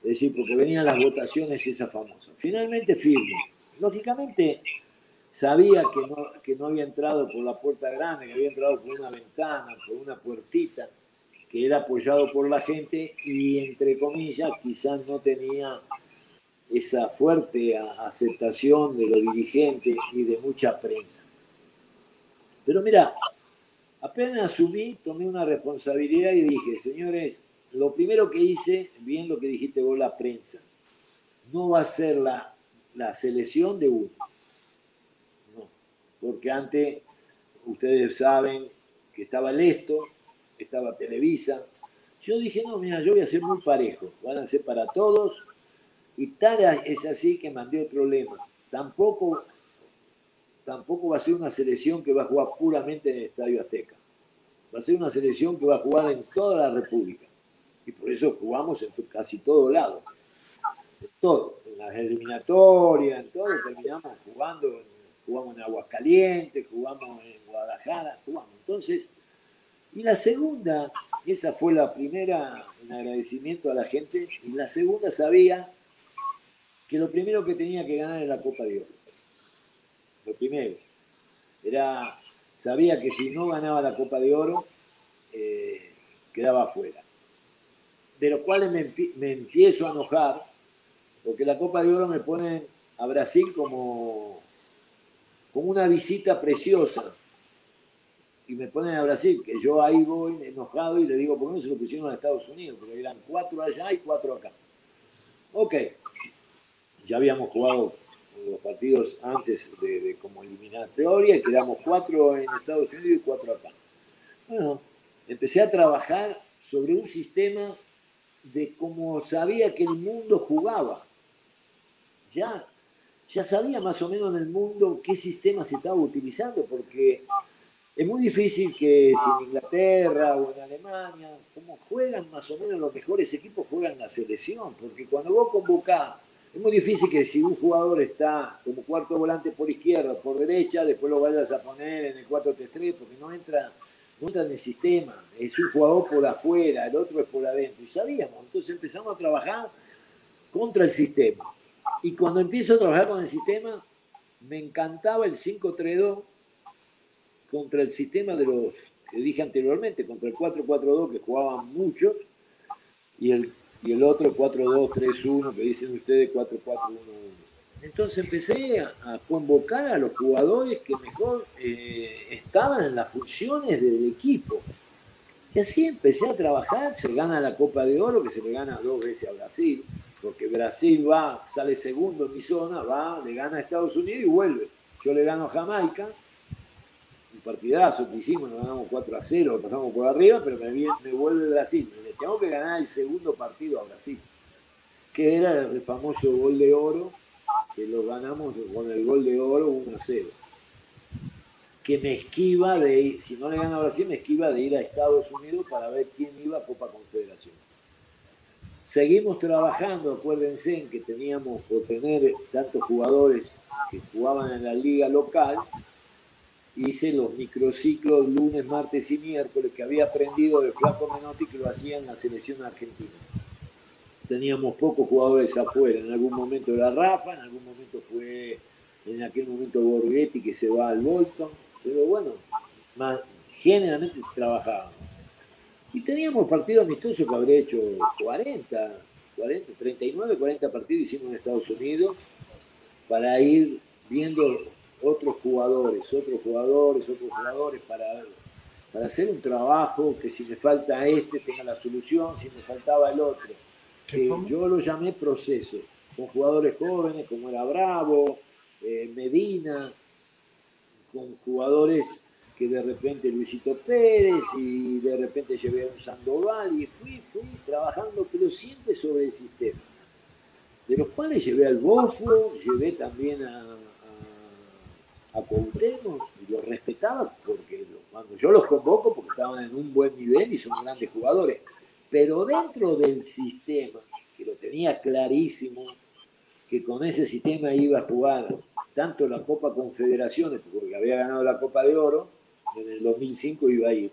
Es decir, porque venían las votaciones esas famosas. Finalmente firmo. Lógicamente sabía que no, que no había entrado por la puerta grande, que había entrado por una ventana, por una puertita, que era apoyado por la gente y entre comillas quizás no tenía esa fuerte aceptación de los dirigentes y de mucha prensa. Pero mira, apenas asumí, tomé una responsabilidad y dije, señores, lo primero que hice, bien lo que dijiste vos, la prensa, no va a ser la, la selección de uno. No, porque antes, ustedes saben que estaba el esto, estaba Televisa. Yo dije, no, mira, yo voy a ser muy parejo, van a ser para todos y tal es así que mandé otro lema. Tampoco, tampoco va a ser una selección que va a jugar puramente en el Estadio Azteca. Va a ser una selección que va a jugar en toda la República. Y por eso jugamos en casi todo lado. En todo. En las eliminatorias, en todo. Terminamos jugando. Jugamos en Aguascalientes, jugamos en Guadalajara, jugamos. Entonces, y la segunda, esa fue la primera en agradecimiento a la gente. Y la segunda sabía que lo primero que tenía que ganar era la Copa de Oro. Lo primero. Era, sabía que si no ganaba la Copa de Oro, eh, quedaba afuera. De lo cual me, empiezo a enojar, porque la Copa de Oro me pone a Brasil como, como una visita preciosa. Y me ponen a Brasil, que yo ahí voy enojado y le digo, ¿por qué no se lo pusieron a Estados Unidos? Porque eran cuatro allá y cuatro acá. Ok, ya habíamos jugado los partidos antes de, como eliminatoria y quedamos cuatro en Estados Unidos y cuatro acá. Bueno, empecé a trabajar sobre un sistema de cómo sabía que el mundo jugaba. Ya, ya sabía más o menos en el mundo qué sistema se estaba utilizando, porque es muy difícil que si en Inglaterra o en Alemania, como juegan más o menos los mejores equipos, juegan la selección, porque cuando vos convocás es muy difícil que si un jugador está como cuarto volante por izquierda por derecha, después lo vayas a poner en el 4-3-3 porque no entra, en el sistema. Es un jugador por afuera, el otro es por adentro. Y sabíamos, entonces empezamos a trabajar contra el sistema. Y cuando empiezo a trabajar con el sistema, me encantaba el 5-3-2 contra el sistema de los que dije anteriormente, contra el 4-4-2 que jugaban muchos, y el y el otro 4-2-3-1, que dicen ustedes 4-4-1-1. Entonces empecé a, convocar a los jugadores que mejor eh, estaban en las funciones del equipo. Y así empecé a trabajar, se gana la Copa de Oro, que se le gana dos veces a Brasil, porque Brasil va, sale segundo en mi zona, va, le gana a Estados Unidos y vuelve. Yo le gano a Jamaica, un partidazo que hicimos, nos ganamos 4 a 0, pasamos por arriba, pero me, vuelve Brasil, tengo que ganar el segundo partido a Brasil, que era el famoso gol de oro, que lo ganamos con el gol de oro 1 a 0. Que me esquiva de ir, si no le gana a Brasil, me esquiva de ir a Estados Unidos para ver quién iba a Copa Confederación. Seguimos trabajando, acuérdense en que teníamos por tener tantos jugadores que jugaban en la liga local, hice los microciclos lunes, martes y miércoles que había aprendido de Flaco Menotti que lo hacía en la selección argentina. Teníamos pocos jugadores afuera, en algún momento era Rafa, en algún momento fue en aquel momento Borghetti que se va al Bolton, pero bueno, generalmente trabajábamos. Y teníamos partidos amistosos que habría hecho 40, 40, 39, 40 partidos hicimos en Estados Unidos para ir viendo otros jugadores, otros jugadores, otros jugadores para, para hacer un trabajo que si me falta este tenga la solución, si me faltaba el otro. Eh, yo lo llamé proceso, con jugadores jóvenes como era Bravo, eh, Medina, con jugadores que de repente Luisito Pérez y de repente llevé a un Sandoval y fui, fui trabajando, pero siempre sobre el sistema. De los cuales llevé al Bofo, llevé también a, a, a y los respetaba porque cuando yo los convoco porque estaban en un buen nivel y son grandes jugadores. Pero dentro del sistema, que lo tenía clarísimo, que con ese sistema iba a jugar tanto la Copa Confederaciones, porque había ganado la Copa de Oro, en el 2005 iba a ir.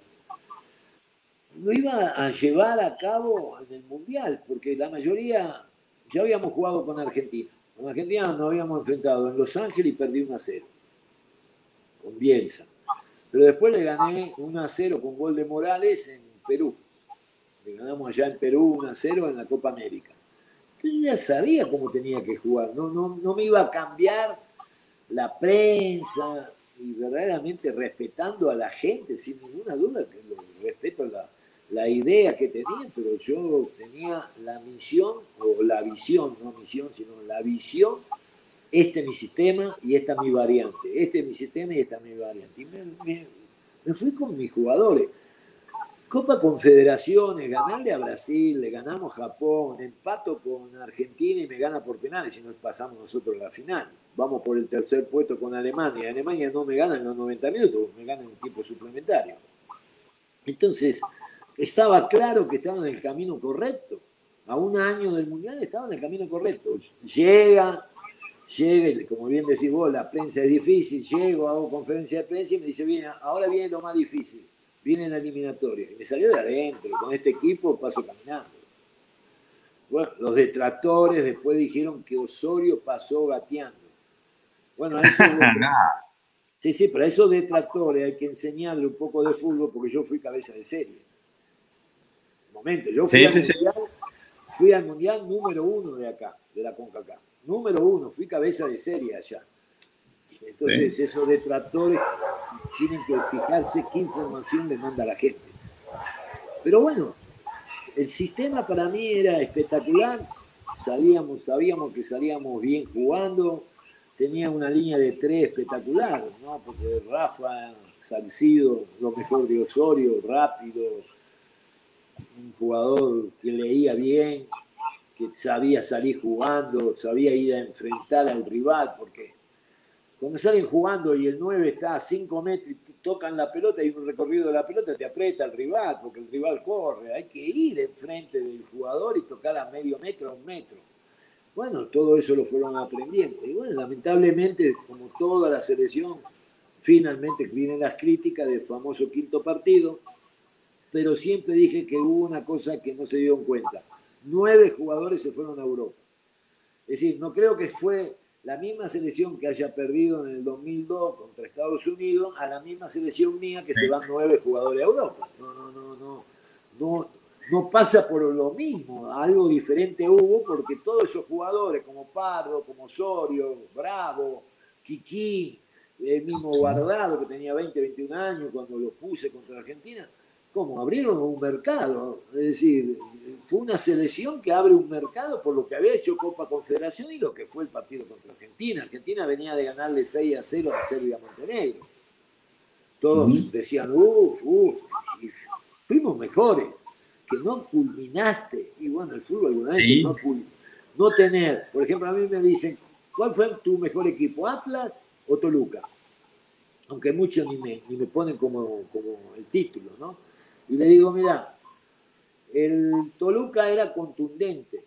Lo iba a llevar a cabo en el Mundial, porque la mayoría ya habíamos jugado con Argentina. Con Argentina nos habíamos enfrentado en Los Ángeles y perdí 1 a 0 con Bielsa. Pero después le gané 1 a 0 con gol de Morales en Perú. Le ganamos allá en Perú 1 a 0 en la Copa América. Yo ya sabía cómo tenía que jugar, no, no, no me iba a cambiar la prensa y verdaderamente respetando a la gente, sin ninguna duda que respeto la, la idea que tenían, pero yo tenía la misión, o la visión, no misión, sino la visión, este es mi sistema y esta es mi variante, este es mi sistema y esta es mi variante. Y me, me fui con mis jugadores. Copa Confederaciones, ganarle a Brasil, le ganamos a Japón, empato con Argentina y me gana por penales y nos pasamos nosotros la final. Vamos por el tercer puesto con Alemania. Alemania no me gana en los 90 minutos, me gana en un tiempo suplementario. Entonces, estaba claro que estaba en el camino correcto. A un año del Mundial estaba en el camino correcto. Llega, llega, como bien decís vos, la prensa es difícil, llego, hago conferencia de prensa y me dice, bien, ahora viene lo más difícil viene la eliminatoria. Y me salió de adentro, con este equipo paso caminando. Bueno, los detractores después dijeron que Osorio pasó gateando. Bueno, eso, *laughs* sí, sí, pero a esos detractores hay que enseñarle un poco de fútbol porque yo fui cabeza de serie. Un momento, yo fui, al, mundial, fui al mundial número uno de acá, de la CONCACAF. Número uno, fui cabeza de serie allá. Entonces, esos detractores tienen que fijarse qué información le manda la gente. Pero bueno, el sistema para mí era espectacular. Salíamos, sabíamos que salíamos bien jugando. Tenía una línea de tres espectacular, ¿no? Porque Rafa, Salcido, lo mejor de Osorio, rápido, un jugador que leía bien, que sabía salir jugando, sabía ir a enfrentar al rival, porque cuando salen jugando y el 9 está a 5 metros y tocan la pelota y un recorrido de la pelota te aprieta el rival, porque el rival corre. Hay que ir enfrente del jugador y tocar a medio metro, a un metro. Bueno, todo eso lo fueron aprendiendo. Y bueno, lamentablemente, como toda la selección, finalmente vienen las críticas del famoso quinto partido, pero siempre dije que hubo una cosa que no se dieron cuenta. Nueve jugadores se fueron a Europa. Es decir, no creo que fue la misma selección que haya perdido en el 2002 contra Estados Unidos a la misma selección mía que se van nueve jugadores a Europa. No, no, no, no, no, no pasa por lo mismo, algo diferente hubo porque todos esos jugadores como Pardo, como Osorio, Bravo, Kiki, el mismo Guardado que tenía 20, 21 años cuando lo puse contra Argentina, como abrieron un mercado, es decir, fue una selección que abre un mercado por lo que había hecho Copa Confederación y lo que fue el partido contra Argentina. Argentina venía de ganarle 6 a 0 a Serbia Montenegro. Todos decían, uff, uff, fuimos mejores, que no culminaste. Y bueno, el fútbol alguna vez no, no tener, por ejemplo, a mí me dicen, ¿cuál fue tu mejor equipo, Atlas o Toluca? Aunque muchos ni me, ni me ponen como, como el título, ¿no? Y le digo, mira, el Toluca era contundente.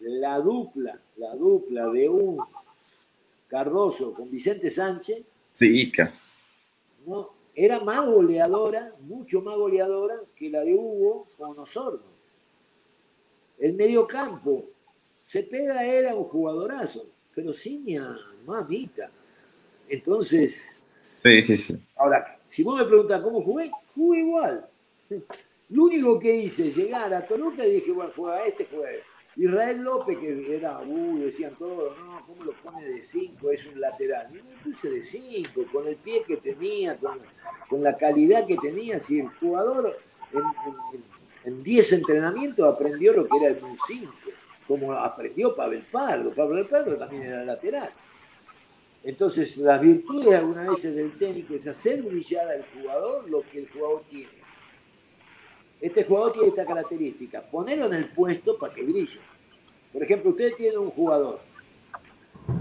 La dupla, la dupla de un Cardoso con Vicente Sánchez. Sí, ¿no? Era más goleadora, mucho más goleadora que la de Hugo con Osorno. El mediocampo, Cepeda era un jugadorazo, pero Ciña, mamita. Entonces, sí, sí, sí. ahora, Si vos me preguntás cómo jugué, jugué igual. Lo único que hice, llegar a Toluca y dije, bueno, juega este, juega este. Israel López, que era, uh, decían todos, no, ¿cómo lo pone de 5? Es un lateral. Y me puse de 5, con el pie que tenía, con, la calidad que tenía. Si el jugador en 10 entrenamientos aprendió lo que era el 5, como aprendió Pavel Pardo. Pavel Pardo también era lateral. Entonces, las virtudes algunas veces del técnico es hacer brillar al jugador lo que el jugador tiene este jugador tiene esta característica, ponerlo en el puesto para que brille. Por ejemplo, usted tiene un jugador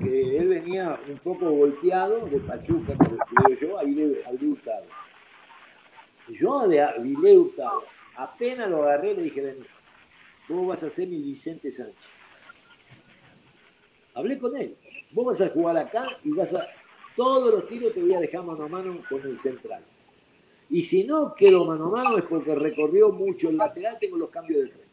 que él venía un poco golpeado de Pachuca, como lo yo, Avilé Hurtado. Yo de Avilé Hurtado, apenas lo agarré, le dije, ven, vos vas a ser mi Vicente Sánchez. Hablé con él, vos vas a jugar acá y vas a, todos los tiros te voy a dejar mano a mano con el central. Y si no quedo mano a mano es porque recorrió mucho el lateral, tengo los cambios de frente.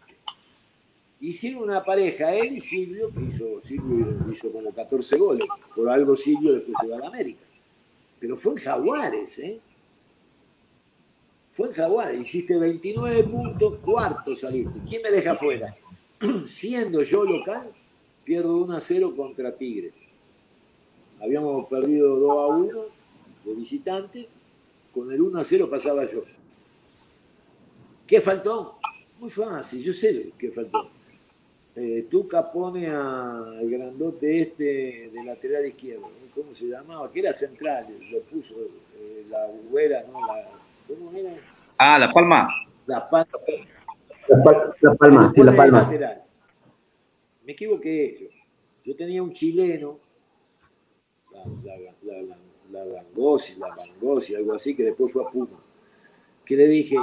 Hicieron una pareja, él y Silvio, que hizo, Silvio hizo como 14 goles. Por algo Silvio después se va a la América. Pero fue en Jaguares, ¿eh? Fue en Jaguares, hiciste 29 puntos, cuarto saliste. ¿Quién me deja afuera? *clears throat* Siendo yo local, pierdo 1 a 0 contra Tigre. Habíamos perdido 2 a 1 de visitante con el 1 a 0 pasaba yo. ¿Qué faltó? Muy fácil, yo sé qué faltó. Eh, Tuca pone al grandote este de lateral izquierdo, ¿cómo se llamaba? Que era central, lo puso eh, la güera, ¿no? La, ¿Cómo era? Ah, La Palma. La Palma. La, Palma, sí, La Palma. Me equivoqué yo. Yo tenía un chileno, la, la, la Bangosi, la Bangosi, algo así, que después fue a Puma, que le dije,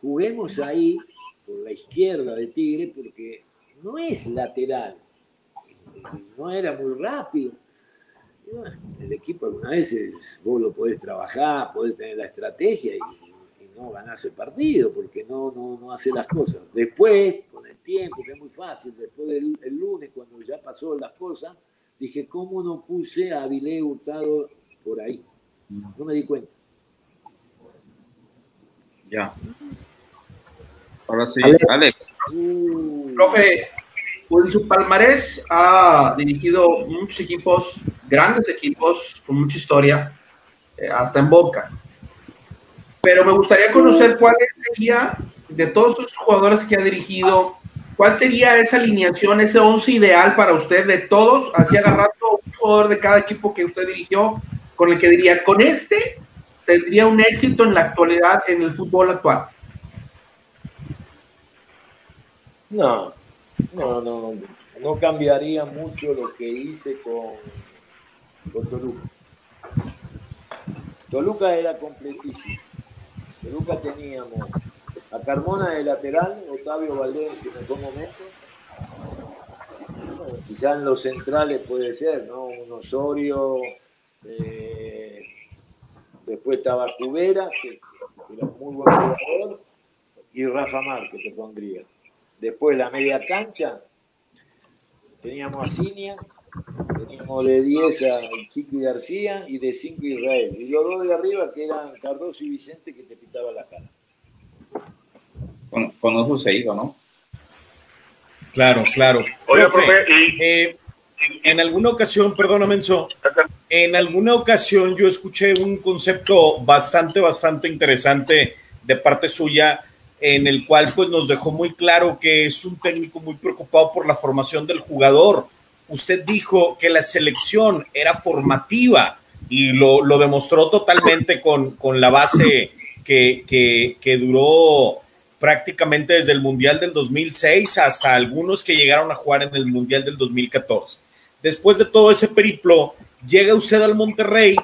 juguemos ahí por la izquierda de Tigre porque no es lateral, no era muy rápido. el equipo algunas veces vos lo podés trabajar, podés tener la estrategia y, no ganás el partido porque no, no, no hace las cosas. Después, con el tiempo, que es muy fácil, después del lunes, cuando ya pasó las cosas, dije, ¿cómo no puse a Avilé Hurtado por ahí. No me di cuenta. Ya. Ahora sí, Alex. Uh. Profe, pues su palmarés ha dirigido muchos equipos, grandes equipos, con mucha historia, eh, hasta en Boca. Pero me gustaría conocer cuál sería, de todos esos jugadores que ha dirigido, cuál sería esa alineación, ese once ideal para usted de todos, así agarrando un jugador de cada equipo que usted dirigió con el que diría, con este tendría un éxito en la actualidad, en el fútbol actual? No, no, no, no cambiaría mucho lo que hice con, con Toluca. Toluca era completísimo. Toluca teníamos a Carmona de lateral, Octavio Valdés en mejor momento. quizás en los centrales puede ser, ¿no? Un Osorio, eh, después estaba Cubera, que, era un muy buen jugador, y Rafa Márquez te pondría. Después la media cancha, teníamos a Cinia, teníamos de 10 a Chico y García y de 5 Israel. Y los dos de arriba que eran Cardoso y Vicente que te pitaban la cara. Con, con eso se iba, ¿no? Claro, claro. Oye, profe, eh, en alguna ocasión, perdóname, Menso, en alguna ocasión yo escuché un concepto bastante, bastante interesante de parte suya, en el cual pues nos dejó muy claro que es un técnico muy preocupado por la formación del jugador. Usted dijo que la selección era formativa y lo, demostró totalmente con, con la base que, que duró prácticamente desde el Mundial del 2006 hasta algunos que llegaron a jugar en el Mundial del 2014 después de todo ese periplo, llega usted al Monterrey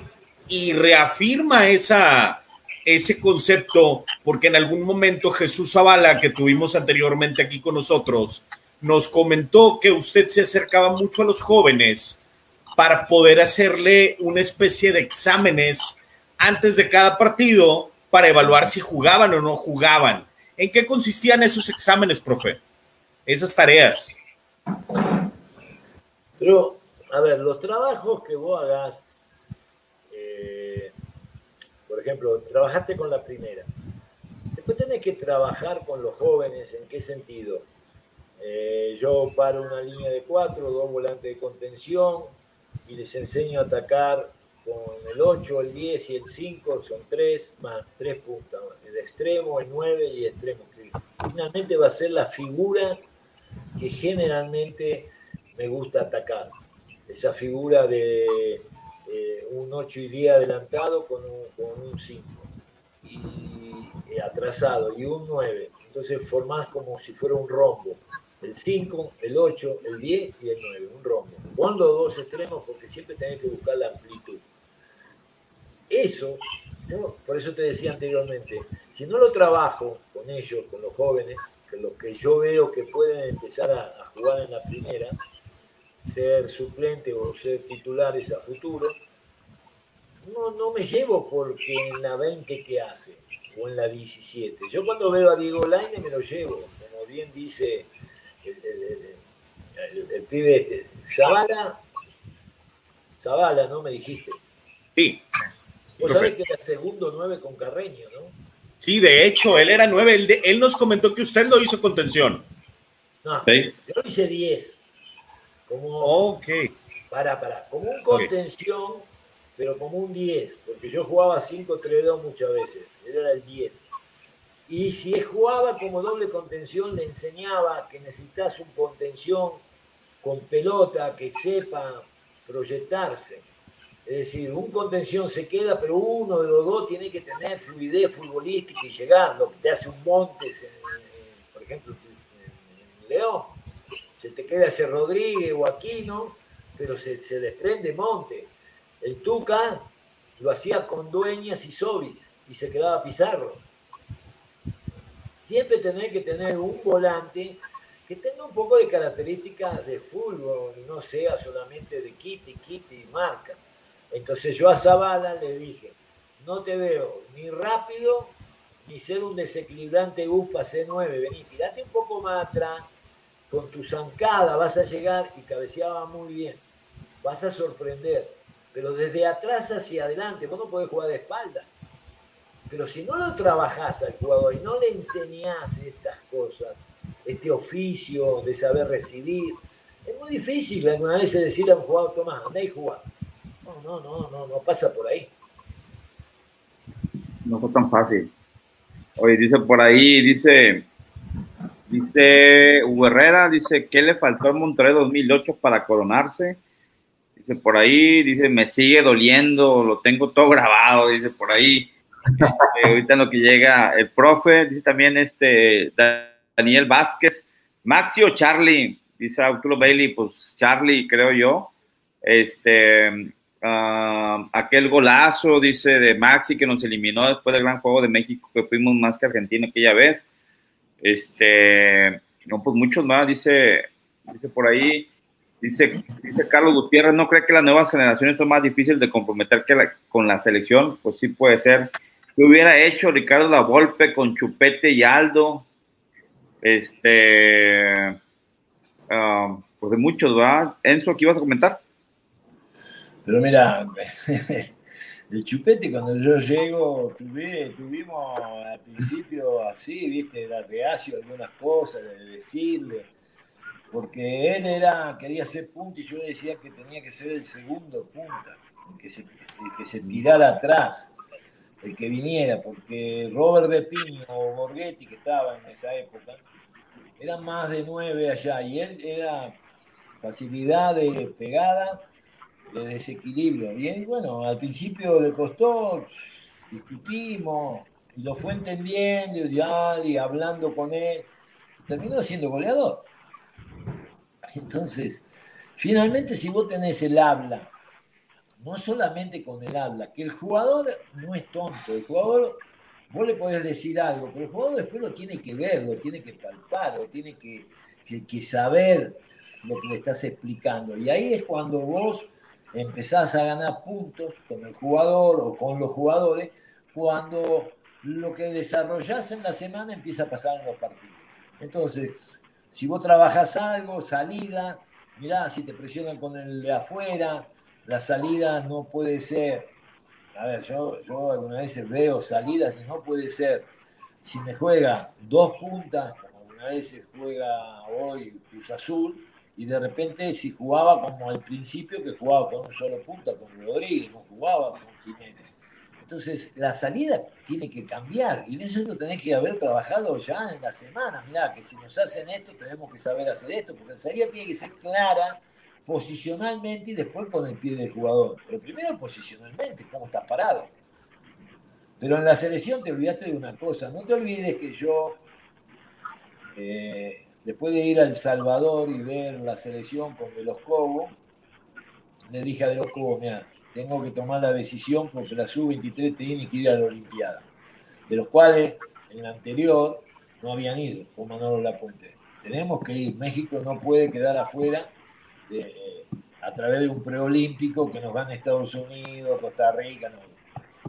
y reafirma ese concepto, porque en algún momento Jesús Zavala, que tuvimos anteriormente aquí con nosotros, nos comentó que usted se acercaba mucho a los jóvenes para poder hacerle una especie de exámenes antes de cada partido para evaluar si jugaban o no jugaban. ¿En qué consistían esos exámenes, profe? Esas tareas. Pero, a ver, los trabajos que vos hagas, eh, por ejemplo, trabajaste con la primera. Después tenés que trabajar con los jóvenes, ¿en qué sentido? Eh, yo paro una línea de cuatro, dos volantes de contención y les enseño a atacar con el 8, el 10 y el 5, son tres más tres puntas, el extremo, el 9 y el extremo. Finalmente va a ser la figura que generalmente me gusta atacar. Esa figura de eh, un 8 y 10 adelantado con un, 5 y, atrasado y un 9. Entonces formás como si fuera un rombo. El 5, el 8, el 10 y el 9, un rombo. Con los dos extremos porque siempre tenés que buscar la amplitud. Eso, por eso te decía anteriormente, si no lo trabajo con ellos, con los jóvenes, que los que yo veo que pueden empezar a, jugar en la primera, ser suplente o ser titulares a futuro, no, no me llevo porque en la 20 que hace o en la 17. Yo cuando veo a Diego Laine me lo llevo, como bien dice el, pibe este. Zavala, Zavala, ¿no? Me dijiste. Sí. Vos sabés que era segundo 9 con Carreño, ¿no? Sí, de hecho, él era nueve. Él, nos comentó que usted lo hizo contención. No, yo lo hice 10. Como, ok. Para, para. Como un contención, pero como un 10. Porque yo jugaba 5-3-2 muchas veces. Él era el 10. Y si jugaba como doble contención, le enseñaba que necesitas un contención con pelota que sepa proyectarse es decir, un contención se queda, pero uno de los dos tiene que tener fluidez futbolística y llegar, lo que te hace un Montes, por ejemplo, en León. Se te queda ese Rodríguez o Aquino, pero se, se desprende Monte. El Tuca lo hacía con Dueñas y Sobis y se quedaba Pizarro. Siempre tenés que tener un volante que tenga un poco de características de fútbol y no sea solamente de kit kit y marca. Entonces yo a Zavala le dije, no te veo ni rápido ni ser un desequilibrante UPA C9, vení, tirate un poco más atrás, con tu zancada vas a llegar y cabeceaba muy bien, vas a sorprender, pero desde atrás hacia adelante, vos no podés jugar de espalda. Pero si no lo trabajás al jugador y no le enseñás estas cosas, este oficio de saber recibir, es muy difícil alguna vez decirle a un jugador, Tomás, andá y jugá no, no, no, no pasa por ahí. No fue tan fácil. Oye, dice por ahí, dice, dice Hugo Herrera, dice, ¿qué le faltó al Monterrey 2008 para coronarse? Dice por ahí, dice, me sigue doliendo, lo tengo todo grabado, dice por ahí. Este, *laughs* ahorita en lo que llega el profe, dice también este Daniel Vázquez, Maxi o Charlie, dice Arturo Bailey, pues Charlie, creo yo. Este, Ah, aquel golazo, dice, de Maxi que nos eliminó después del gran juego de México, que fuimos más que Argentina aquella vez. Este, no, pues muchos más, dice, dice por ahí, dice, dice Carlos Gutiérrez, ¿no cree que las nuevas generaciones son más difíciles de comprometer que con la selección? Pues sí puede ser. ¿Qué hubiera hecho Ricardo La Volpe con Chupete y Aldo? Este, ah, pues de muchos, ¿va? Enzo, ¿qué ibas a comentar? Pero mira, *laughs* el chupete cuando yo llego, tuvimos al principio así, viste, era reacio algunas cosas, de decirle, porque él era, quería ser punta y yo le decía que tenía que ser el segundo punta, el que se, que se tirara atrás, el que viniera, porque Robert de Piño o Borghetti, que estaba en esa época, eran más de nueve allá, y él era facilidad de pegada de desequilibrio. Y bueno, al principio le costó, discutimos, lo fue entendiendo y, hablando con él, terminó siendo goleador. Entonces, finalmente si vos tenés el habla, no solamente con el habla, que el jugador no es tonto, el jugador, vos le podés decir algo, pero el jugador después lo tiene que ver, lo tiene que palpar, lo tiene que, que saber lo que le estás explicando. Y ahí es cuando vos empezás a ganar puntos con el jugador o con los jugadores cuando lo que desarrollás en la semana empieza a pasar en los partidos. Entonces, si vos trabajás algo, salida, mirá, si te presionan con el de afuera, la salida no puede ser a ver, yo, yo algunas veces veo salidas y no puede ser. Si me juega dos puntas, como algunas veces juega hoy Cruz Azul, y de repente si jugaba como al principio, que jugaba con un solo punta, con Rodríguez, no jugaba con Jiménez. Entonces, la salida tiene que cambiar y eso lo tenés que haber trabajado ya en la semana. Mirá, que si nos hacen esto, tenemos que saber hacer esto, porque la salida tiene que ser clara posicionalmente y después con el pie del jugador. Pero primero posicionalmente, cómo estás parado. Pero en la selección te olvidaste de una cosa, no te olvides que yo, eh, después de ir a El Salvador y ver la selección con De los Cobos, le dije a De los Cobos, mira, tengo que tomar la decisión porque la sub-23 tiene que ir a la Olimpiada, de los cuales en la anterior no habían ido, con Manolo Lapuente. Tenemos que ir, México no puede quedar afuera a través de un preolímpico que nos van a Estados Unidos, Costa Rica,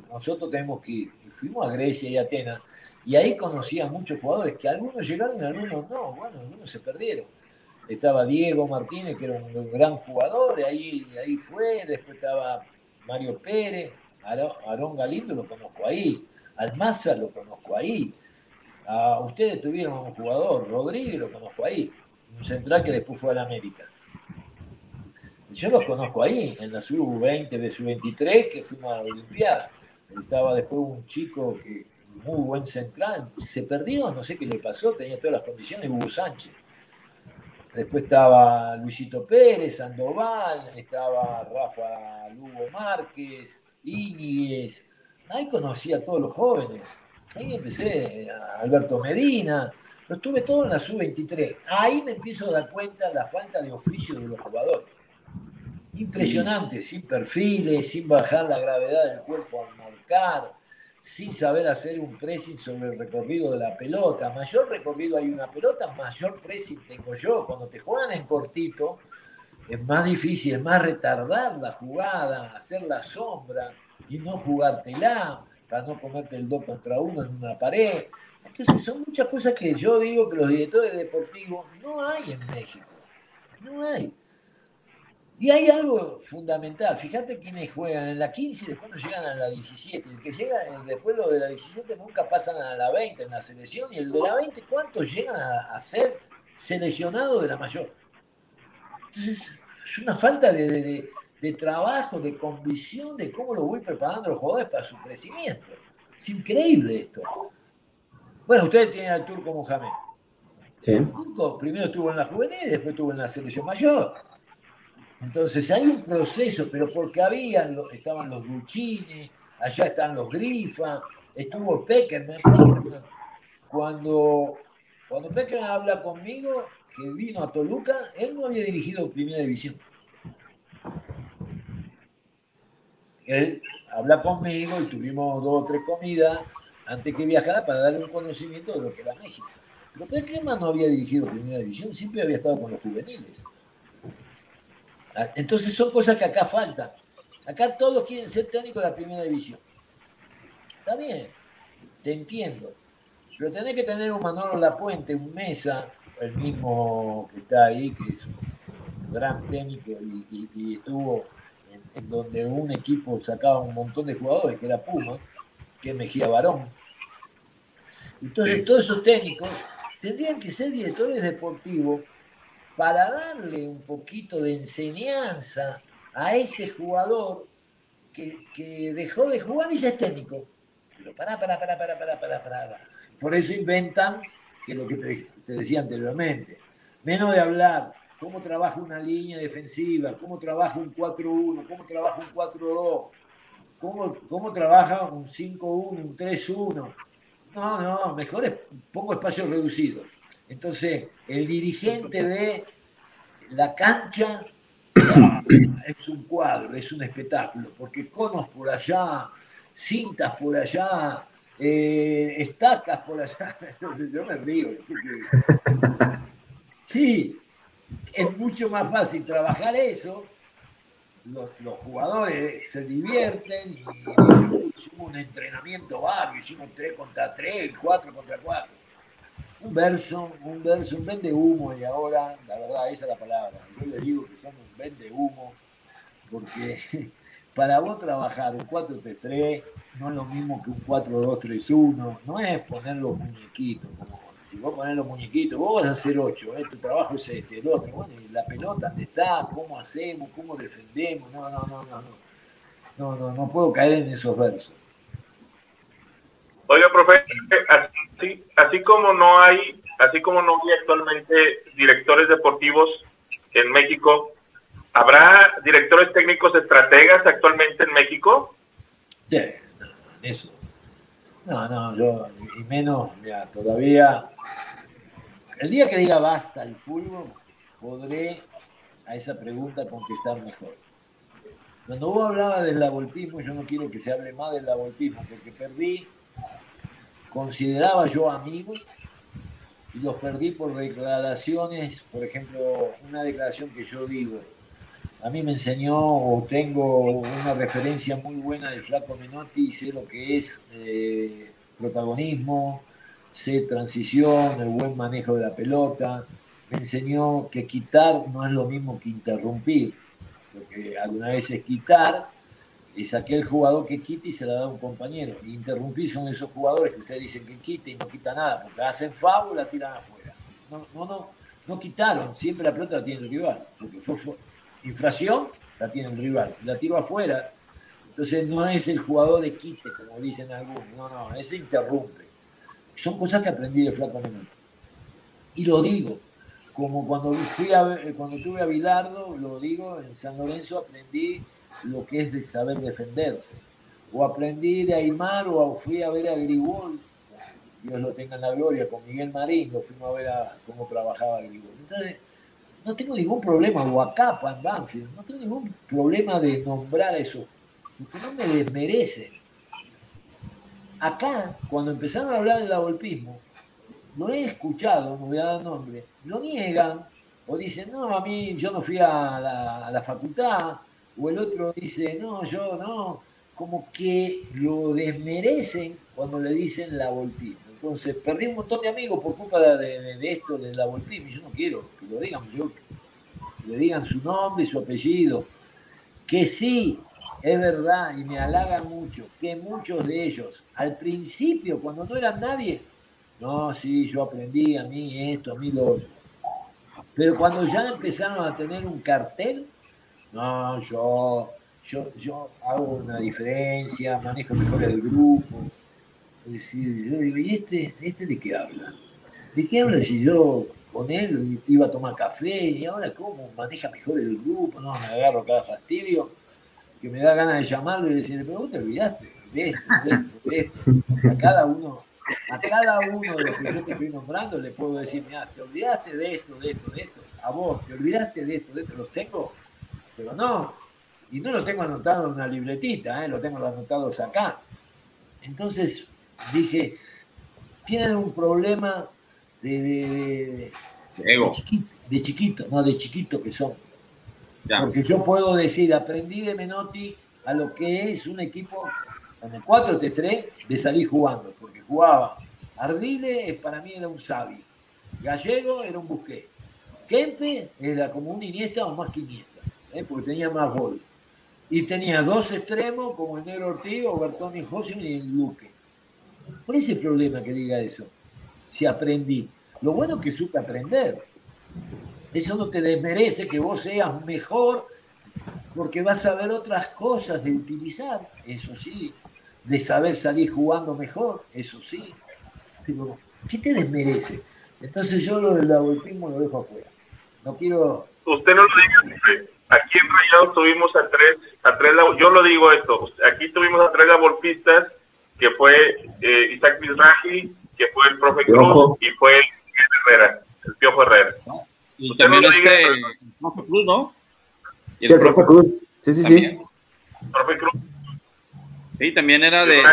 nosotros tenemos que ir. Fuimos a Grecia y Atenas, y ahí conocí a muchos jugadores, que algunos llegaron y algunos no, bueno, algunos se perdieron. Estaba Diego Martínez, que era un, gran jugador, ahí, ahí fue, después estaba Mario Pérez, Aarón Galindo lo conozco ahí, Almaza lo conozco ahí, a ustedes tuvieron un jugador, Rodríguez lo conozco ahí, un central que después fue a la América. Yo los conozco ahí, en la sub-20 de sub-23, que fuimos a la Olimpiada. Estaba después un chico que muy buen central, se perdió, no sé qué le pasó, tenía todas las condiciones, Hugo Sánchez Después estaba Luisito Pérez, Sandoval, estaba Rafa Lugo Márquez, Íñiguez. Ahí conocí a todos los jóvenes. Ahí empecé, a Alberto Medina. Lo tuve todo en la sub-23. Ahí me empiezo a dar cuenta de la falta de oficio de los jugadores. Impresionante, sin perfiles, sin bajar la gravedad del cuerpo al marcar sin saber hacer un pressing sobre el recorrido de la pelota. Mayor recorrido hay una pelota, mayor pressing tengo yo. Cuando te juegan en cortito, es más difícil, es más retardar la jugada, hacer la sombra y no jugártela para no comerte el dos contra uno en una pared. Entonces son muchas cosas que yo digo que los directores deportivos no hay en México. No hay. Y hay algo fundamental, fíjate quiénes juegan en la 15 y después no llegan a la 17. El que llega después de la 17 nunca pasan a la 20 en la selección y el de la 20, ¿cuántos llegan a, ser seleccionados de la mayor? Entonces, es una falta de, trabajo, de convicción de cómo lo voy preparando los jugadores para su crecimiento. Es increíble esto. Bueno, ustedes tienen al Turco Mohamed. Sí. primero estuvo en la juvenil y después estuvo en la selección mayor. Entonces hay un proceso, pero porque habían, estaban los Dulcini, allá están los Grifa, estuvo Peckerman. Cuando, cuando Peckerman habla conmigo, que vino a Toluca, él no había dirigido Primera División. Él habla conmigo y tuvimos dos o tres comidas antes que viajara para darle un conocimiento de lo que era México. Pero Peckerman no había dirigido Primera División, siempre había estado con los juveniles. Entonces son cosas que acá faltan. Acá todos quieren ser técnicos de la primera división. Está bien, te entiendo. Pero tenés que tener un Manolo Lapuente, un Mesa, el mismo que está ahí, que es un gran técnico y, estuvo en, donde un equipo sacaba un montón de jugadores, que era Puma, que es Mejía Barón. Entonces todos esos técnicos tendrían que ser directores deportivos para darle un poquito de enseñanza a ese jugador que, dejó de jugar y ya es técnico. Pero pará, pará, pará, pará, pará, pará, pará. Por eso inventan, que lo que te, decía anteriormente, menos de hablar cómo trabaja una línea defensiva, cómo trabaja un 4-1, cómo trabaja un 4-2, cómo, cómo trabaja un 5-1, un 3-1. No, no, mejor es pongo espacio reducido. Entonces, el dirigente ve la cancha, *coughs* es un cuadro, es un espectáculo, porque conos por allá, cintas por allá, eh, estacas por allá, *laughs* entonces yo me río. *laughs* sí, es mucho más fácil trabajar eso, los, jugadores se divierten y hicimos un entrenamiento barrio, hicimos 3 contra 3, 4 contra 4 un verso, un verso, un vende humo y ahora, la verdad, esa es la palabra. Yo le digo que somos un vende humo porque *laughs* para vos trabajar un 4-3-3 no es lo mismo que un 4-2-3-1, no es poner los muñequitos, como si vos pones los muñequitos, vos vas a hacer 8, ¿eh? tu trabajo es este, el otro, bueno, y la pelota, ¿dónde está? ¿Cómo hacemos? ¿Cómo defendemos? No, no, no, no, no. No, no, no puedo caer en esos versos. Oiga, profe, así, así como no hay, así como no hay actualmente directores deportivos en México, ¿habrá directores técnicos estrategas actualmente en México? Sí, eso. No, no, yo, y menos, mira, todavía, el día que diga basta el fútbol, podré a esa pregunta contestar mejor. Cuando vos hablabas del lavolpismo, yo no quiero que se hable más del lavolpismo, porque perdí, consideraba yo amigos, y los perdí por declaraciones, por ejemplo, una declaración que yo digo, a mí me enseñó o tengo una referencia muy buena del Flaco Menotti sé lo que es eh, protagonismo, sé transición, el buen manejo de la pelota. Me enseñó que quitar no es lo mismo que interrumpir porque alguna vez es quitar, es aquel jugador que quita y se la da a un compañero. Y interrumpir son esos jugadores que ustedes dicen que quita y no quita nada, porque hacen favor y la tiran afuera. No, no, no, no quitaron, siempre la pelota la tiene el rival, porque fue, infracción, la tiene el rival, la tiro afuera. Entonces no es el jugador de quite, como dicen algunos, no, no, ese interrumpe. Son cosas que aprendí de Flaco Menor. Y lo digo, como cuando fui a, cuando tuve a Bilardo, lo digo, en San Lorenzo aprendí lo que es de saber defenderse. O aprendí de Aymar o fui a ver a Grigol, Dios lo tenga en la gloria, con Miguel Marín, lo fuimos a ver a, cómo trabajaba Grigol. Entonces, no tengo ningún problema, o acá, en Banfield, no tengo ningún problema de nombrar eso, porque no me desmerece. Acá, cuando empezaron a hablar del golpismo, lo he escuchado, no voy a dar nombre, lo niegan o dicen, no, a mí yo no fui a la, facultad, o el otro dice, no, yo no, como que lo desmerecen cuando le dicen la voltismo. Entonces, perdí un montón de amigos por culpa de, esto, de la voltismo, y yo no quiero que lo digan, yo, que le digan su nombre y su apellido, que sí, es verdad, y me halaga mucho, que muchos de ellos, al principio, cuando no eran nadie, no, sí, yo aprendí a mí esto, a mí lo otro. Pero cuando ya empezaron a tener un cartel, no, yo, yo, yo hago una diferencia, manejo mejor el grupo. Es decir, yo digo, ¿y este, este de qué habla? ¿De qué habla si yo con él iba a tomar café y ahora cómo maneja mejor el grupo? No, me agarro cada fastidio que me da ganas de llamarlo y decirle, pero vos te olvidaste de esto, de esto, de esto. A cada uno a cada uno de los que yo te estoy nombrando le puedo decir, mira, te olvidaste de esto, de esto, de esto. A vos, te olvidaste de esto, de esto. Los tengo, pero no. Y no los tengo anotados en una libretita, ¿eh? los tengo anotados acá. Entonces dije, tienen un problema de, de, de, chiquito, no, de chiquito que son. Porque yo puedo decir, aprendí de Menotti a lo que es un equipo en el 4-3 de salir jugando, porque jugaba Ardile, para mí era un sabio, Gallego era un busqué, Kempe era como un Iniesta o más que Iniesta, ¿eh? porque tenía más gol. Y tenía dos extremos como el Negro Ortiz o Bertoni José y el Luque. ¿Cuál es el problema que diga eso? Si aprendí. Lo bueno es que supe aprender. Eso no te desmerece que vos seas mejor porque vas a ver otras cosas de utilizar, eso sí de saber salir jugando mejor, eso sí. Pero, ¿qué te desmerece? Entonces yo lo del lavolpismo lo dejo afuera. No quiero... Usted no lo diga, aquí en Rayados tuvimos a tres, a tres, yo lo digo esto, aquí tuvimos a tres lavolpistas, que fue eh, Isaac Mizrahi, que fue el profe Cruz y fue el Herrera, el Piojo Herrera. Y también este, el profe Cruz, ¿no? sí, el profe Cruz. Sí, sí, sí. Profe Cruz Sí, también era de,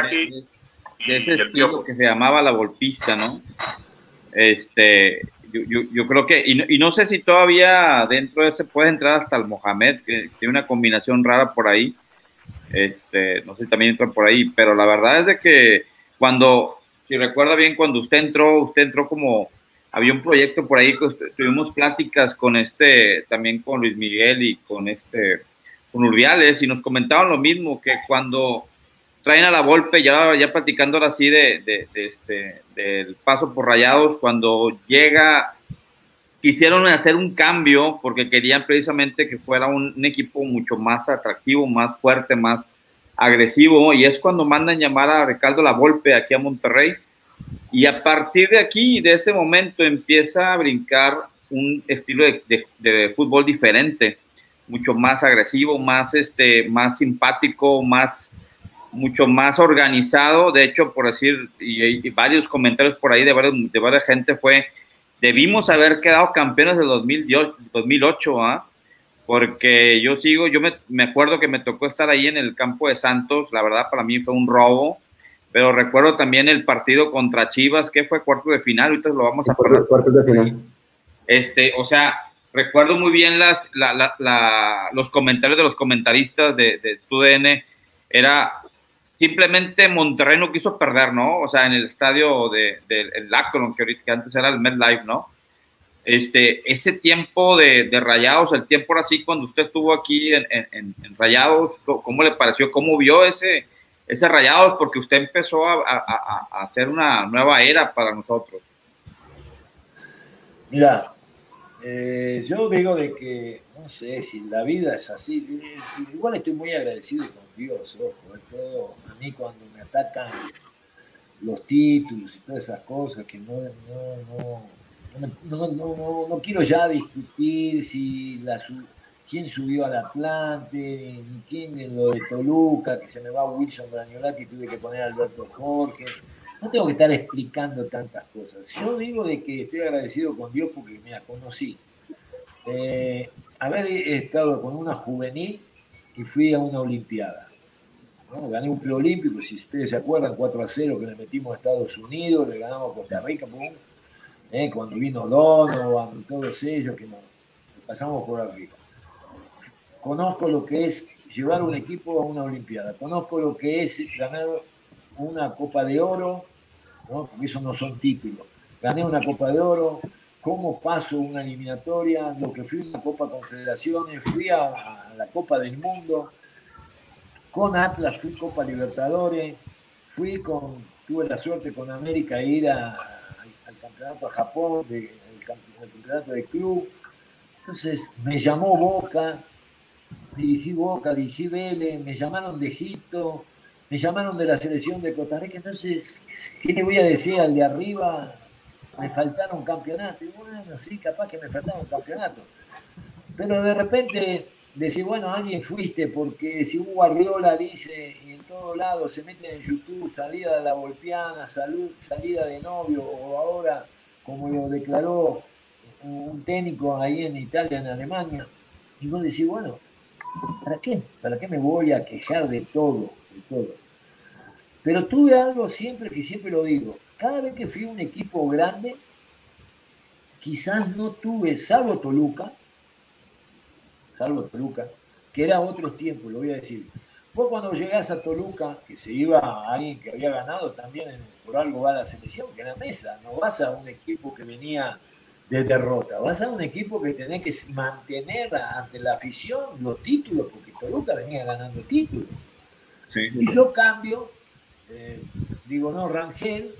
ese estilo que se llamaba la golpista, ¿no? Este, yo, creo que, y no, sé si todavía dentro de ese puede entrar hasta el Mohamed, que tiene una combinación rara por ahí. Este, no sé si también entra por ahí, pero la verdad es de que cuando, si recuerda bien, cuando usted entró, usted entró como, había un proyecto por ahí, tuvimos pláticas con este, también con Luis Miguel y con este con Urdiales y nos comentaban lo mismo, que cuando traen a la Volpe, ya, ya platicando ahora sí de, de, este, del paso por Rayados, cuando llega, quisieron hacer un cambio porque querían precisamente que fuera un, equipo mucho más atractivo, más fuerte, más agresivo, y es cuando mandan llamar a Ricardo La Volpe aquí a Monterrey, y a partir de aquí, de ese momento, empieza a brincar un estilo de, de fútbol diferente, mucho más agresivo, más, este, más simpático, más mucho más organizado. De hecho, por decir, y, y varios comentarios por ahí de, varios, de varias gente fue, debimos haber quedado campeones del 2008, 2008 ¿ah? porque yo sigo, yo me, me, acuerdo que me tocó estar ahí en el campo de Santos, la verdad para mí fue un robo, pero recuerdo también el partido contra Chivas, que fue cuarto de final, ahorita lo vamos a hablar. Cuarto de final. Este, o sea, recuerdo muy bien las, la, la, la, los comentarios de los comentaristas de, de TUDN, era simplemente Monterrey no quiso perder, ¿no? O sea, en el estadio del de, de que, antes era el MetLife, ¿no? Este, ese tiempo de, Rayados, el tiempo era así cuando usted estuvo aquí en, Rayados, ¿cómo le pareció? ¿Cómo vio ese, ese Rayados? Porque usted empezó a hacer una nueva era para nosotros. Mira, eh, yo digo de que, no sé, si la vida es así, igual estoy muy agradecido con Dios, ojo, todo, a mí cuando me atacan los títulos y todas esas cosas que no, no, no, no, quiero ya discutir si la, quién subió al Atlante, ni quién en lo de Toluca, que se me va Wilson Brañolati y tuve que poner Alberto Jorge. No tengo que estar explicando tantas cosas. Yo digo de que estoy agradecido con Dios porque me conocí. Eh, haber estado con una juvenil y fui a una Olimpiada. Gané un preolímpico, si ustedes se acuerdan, 4 a 0 que le metimos a Estados Unidos, le ganamos a Costa Rica, ¿eh? cuando vino Donovan todos ellos que nos pasamos por arriba. Conozco lo que es llevar un equipo a una Olimpiada, conozco lo que es ganar una Copa de Oro, ¿no? porque eso no son títulos. Gané una Copa de Oro, cómo paso una eliminatoria, lo que fui a una Copa Confederaciones, fui a, la Copa del Mundo, con Atlas fui Copa Libertadores, fui con, tuve la suerte con América de ir a, al campeonato a Japón, de, el, campeonato de club. Entonces me llamó Boca, dirigí Boca, dirigí Vélez, me llamaron de Egipto, me llamaron de la selección de Costa Rica, entonces, ¿qué le voy a decir al de arriba? Me faltaron campeonatos. Y bueno, sí, capaz que me faltaron campeonatos. Pero de repente decir, bueno, alguien fuiste, porque si un Guardiola dice, y en todos lados se mete en YouTube, salida de la Volpiana, salud, salida de novio, o ahora, como lo declaró un técnico ahí en Italia, en Alemania, y vos decís, bueno, ¿para qué? ¿Para qué me voy a quejar de todo? De todo. Pero tuve algo siempre que siempre lo digo. Cada vez que fui a un equipo grande, quizás no tuve, salvo Toluca, salvo Toluca, que era otros tiempos, lo voy a decir. Vos cuando llegás a Toluca, que se iba a alguien que había ganado también por algo va a la selección, que era Mesa, no vas a un equipo que venía de derrota, vas a un equipo que tenés que mantener ante la afición los títulos, porque Toluca venía ganando títulos. Sí. Y yo cambio eh, digo, no, Rangel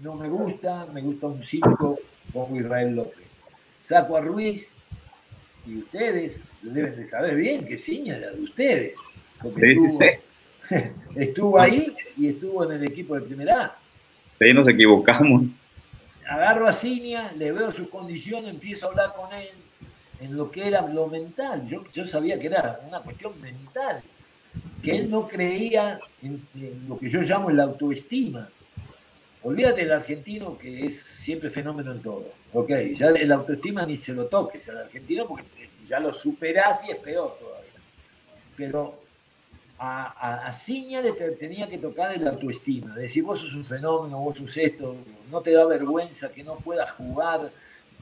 no me gusta, me gusta un 5, pongo Israel López. Saco a Ruiz y ustedes deben de saber bien que Ciña era de ustedes. Porque sí, estuvo, sí. *laughs* estuvo, ahí y estuvo en el equipo de primera A. Sí, nos equivocamos. Agarro a Ciña, le veo sus condiciones, empiezo a hablar con él en lo que era lo mental. Yo, yo sabía que era una cuestión mental que él no creía en, en, lo que yo llamo la autoestima. Olvídate del argentino que es siempre fenómeno en todo. Ok, ya el autoestima ni se lo toques al argentino porque ya lo superás y es peor todavía. Pero a, a, Ciña le tenía que tocar el autoestima. Decir, vos sos un fenómeno, vos sos esto, no te da vergüenza que no puedas jugar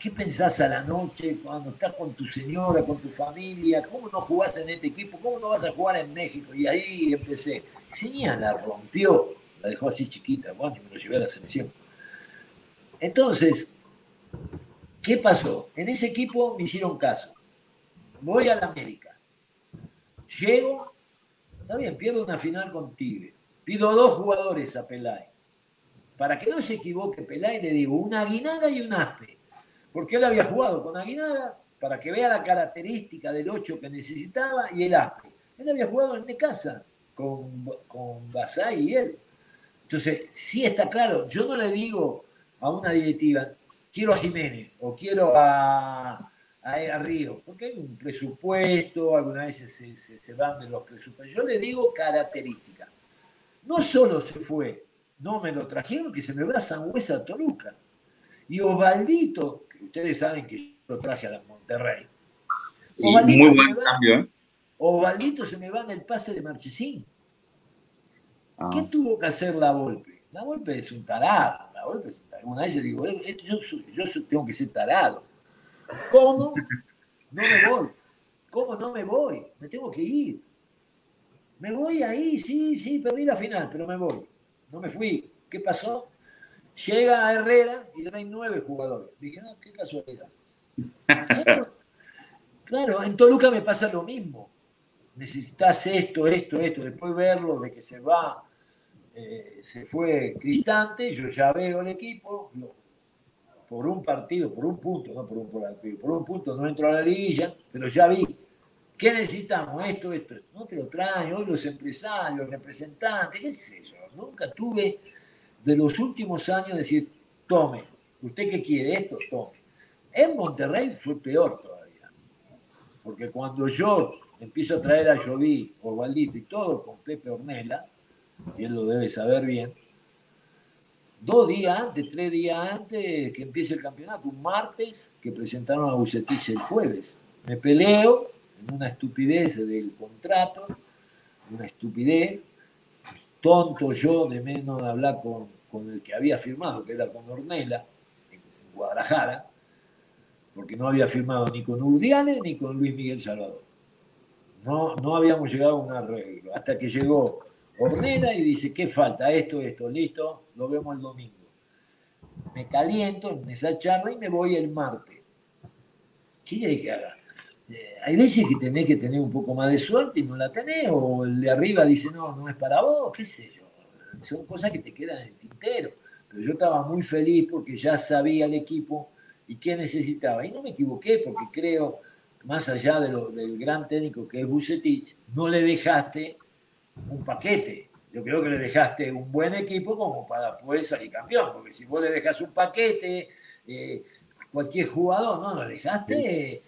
¿Qué pensás a la noche cuando estás con tu señora, con tu familia? ¿Cómo no jugás en este equipo? ¿Cómo no vas a jugar en México? Y ahí empecé. Seña la rompió, la dejó así chiquita, bueno, y me lo llevé a la selección. Entonces, ¿qué pasó? En ese equipo me hicieron caso. Voy a la América. Llego, está bien, pierdo una final con Tigre. Pido dos jugadores a Pelay. Para que no se equivoque Pelay, le digo una Aguinaga y un Aspe. Porque él había jugado con Aguinaga para que vea la característica del 8 que necesitaba y el Aspe. Él había jugado en Necasa con, con Basay y él. Entonces, sí está claro, yo no le digo a una directiva, quiero a Jiménez o quiero a, a, Río, porque hay un presupuesto, algunas veces se, se, van de los presupuestos. Yo le digo característica. No solo se fue, no me lo trajeron, que se me va a Sangüesa a Toluca. Y Osvaldito, que ustedes saben que yo lo traje a la Monterrey. Osvaldito, muy buen cambio, ¿eh? Osvaldito se me va en el pase de Marchesín. Ah. ¿Qué tuvo que hacer la Volpe? La Volpe es un tarado. La Volpe es un tarado. Una vez digo, eh, eh, yo, yo tengo que ser tarado ¿Cómo? No me voy. ¿Cómo no me voy? Me tengo que ir. Me voy ahí, sí, sí, perdí la final, pero me voy. No me fui. ¿Qué pasó? Llega a Herrera y trae nueve jugadores. Dije, no, qué casualidad. *laughs* Claro, en Toluca me pasa lo mismo. Necesitas esto, esto, esto. Después verlo de que se va, eh, se fue Cristante, yo ya veo el equipo, por un partido, por un punto, no por un partido, por un punto no entro a la liguilla, pero ya vi. ¿Qué necesitamos? Esto, esto, No te lo traen hoy los empresarios, representantes, qué sé yo. Nunca tuve de los últimos años decir, tome, ¿usted qué quiere esto? Tome. En Monterrey fue peor todavía. Porque cuando yo empiezo a traer a Joví, Osvaldito y todo con Pepe Ornella, él lo debe saber bien, dos días antes, tres días antes que empiece el campeonato, un martes, que presentaron a Bucetich el jueves. Me peleo en una estupidez del contrato, una estupidez, tonto yo de menos de hablar con, con el que había firmado, que era con Ornella, en Guadalajara, porque no había firmado ni con Urdiales ni con Luis Miguel Salvador. No, no habíamos llegado a un arreglo, hasta que llegó ordena y dice, ¿qué falta? Esto, esto, listo, lo vemos el domingo. Me caliento en esa charla y me voy el martes. ¿Qué querés que haga? Hay veces que tenés que tener un poco más de suerte y no la tenés, o el de arriba dice, no, no es para vos, qué sé yo. Son cosas que te quedan en el tintero. Pero yo estaba muy feliz porque ya sabía el equipo y qué necesitaba. Y no me equivoqué porque creo, más allá de lo, del gran técnico que es Bucetich, no le dejaste un paquete. Yo creo que le dejaste un buen equipo como para poder salir campeón, porque si vos le dejas un paquete eh, cualquier jugador, no, no, le dejaste eh,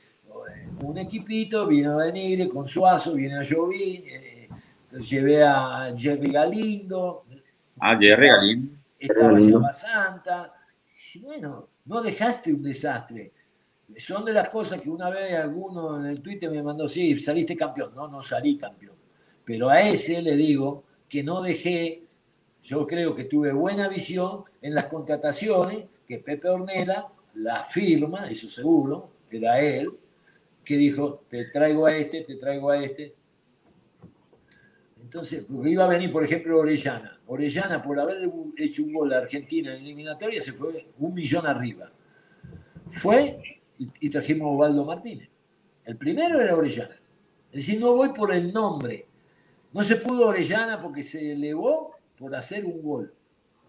un equipito, vino a Nigre con Suazo, viene a Jovín, eh, llevé a Jerry Galindo. Ah, Jerry Galindo. Estaba Llama Santa. Y bueno, no dejaste un desastre. Son de las cosas que una vez alguno en el Twitter me mandó, sí, saliste campeón. No, no salí campeón pero a ese le digo que no dejé, yo creo que tuve buena visión en las contrataciones, que Pepe Ornella la firma, eso seguro, era él, que dijo, te traigo a este, te traigo a este. Entonces, porque iba a venir, por ejemplo, Orellana. Orellana, por haber hecho un gol a Argentina en eliminatoria, se fue un millón arriba. Fue y, trajimos a Osvaldo Martínez. El primero era Orellana. Es decir, no voy por el nombre, no se pudo Orellana porque se elevó por hacer un gol.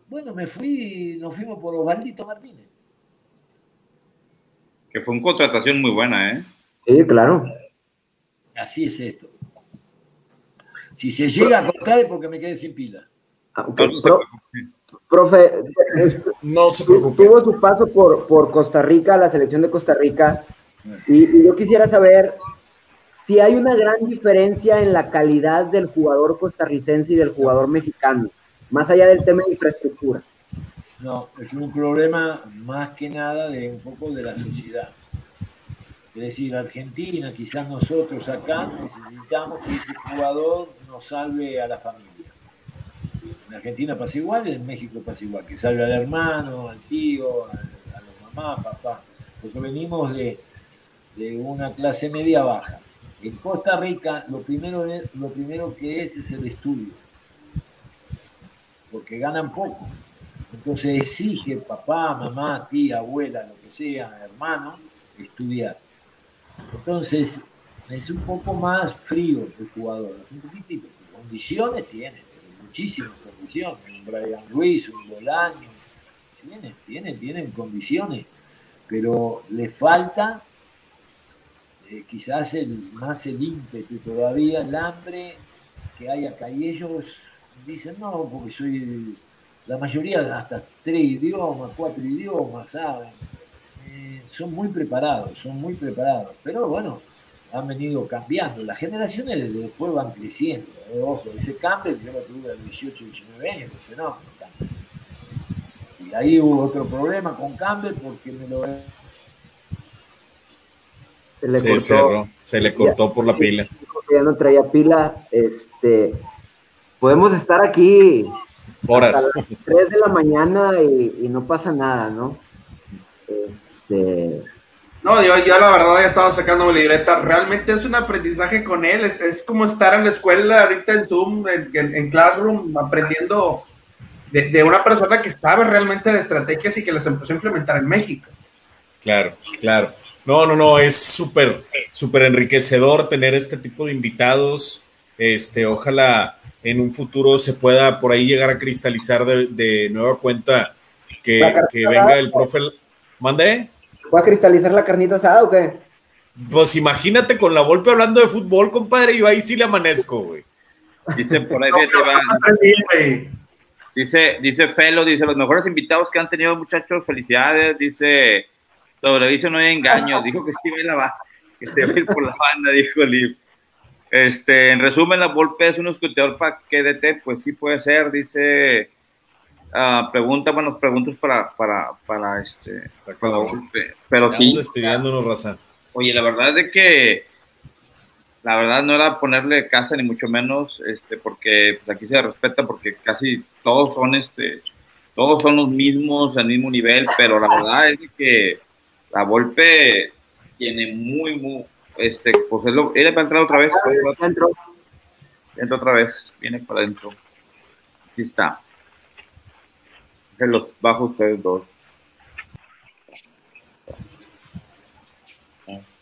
Bueno, me fui, nos fuimos por Osvaldito Martínez. Que fue una contratación muy buena, ¿eh? Sí, claro. Así es esto. Si se llega a tocar es porque me quedé sin pila. Ah, profe, no se tuvo su paso por, por Costa Rica, la selección de Costa Rica, y yo quisiera saber si hay una gran diferencia en la calidad del jugador costarricense y del jugador mexicano, más allá del tema de infraestructura. No, es un problema más que nada de un poco de la sociedad. Es decir, Argentina, quizás nosotros acá necesitamos que ese jugador nos salve a la familia. En Argentina pasa igual, en México pasa igual, que salve al hermano, al tío, a, la mamá, papá, porque venimos de, de una clase media baja. En Costa Rica lo primero, lo primero que es es el estudio, porque ganan poco. Entonces exige papá, mamá, tía, abuela, lo que sea, hermano, estudiar. Entonces, es un poco más frío el jugador, es un poquitito. Condiciones tiene, muchísimas condiciones. Un Brian Ruiz, un Bolaño, tienen, tienen, tienen condiciones, pero le falta eh, quizás el, más el ímpetu todavía, el hambre que hay acá. Y ellos dicen, no, porque soy la mayoría hasta tres idiomas, cuatro idiomas, ¿saben? Eh, son muy preparados, son muy preparados. Pero bueno, han venido cambiando. Las generaciones después van creciendo. ¿eh? Ojo, ese cambio yo lo tuve a los 18, 19 años, no. Y ahí hubo otro problema con Campbell porque me lo se le cortó, se le cortó por la pila. Ya no traía pila, este podemos estar aquí horas. A las *laughs* 3 de la mañana y, no pasa nada, ¿no? Este, no, yo, yo la verdad ya estaba sacando mi libreta. Realmente es un aprendizaje con él. Es, como estar en la escuela ahorita en Zoom, en, Classroom, aprendiendo de, de, una persona que sabe realmente de estrategias y que las empezó a implementar en México. Claro, claro. No, no, no, es súper, súper enriquecedor tener este tipo de invitados. Este, ojalá en un futuro se pueda por ahí llegar a cristalizar de, nueva cuenta que, venga el profe. ¿Mande? ¿Va a cristalizar la carnita asada o qué? Pues imagínate con la Volpe hablando de fútbol, compadre, yo ahí sí le amanezco, güey. Dice por ahí, Dice, dice Felo, dice, los mejores invitados que han tenido, muchachos, felicidades. Dice, sobre no hay engaño. Dijo que que se va a ir por la banda, dijo Liv. Este, en resumen, la Volpe es un escuteador para KDT, pues sí puede ser, dice. Uh, pregunta, bueno, preguntas para, para, para este, para Volpe. Pero sí. despidiéndonos, raza. Oye, la verdad es que la verdad no era ponerle casa ni mucho menos, este, porque pues, aquí se respeta porque casi todos son este, todos son los mismos al mismo nivel, pero la verdad es que la Volpe tiene muy, muy, este, pues él, él va a entrar otra vez. Entra. Entra otra vez, viene para adentro. Aquí está. Se los bajo ustedes dos.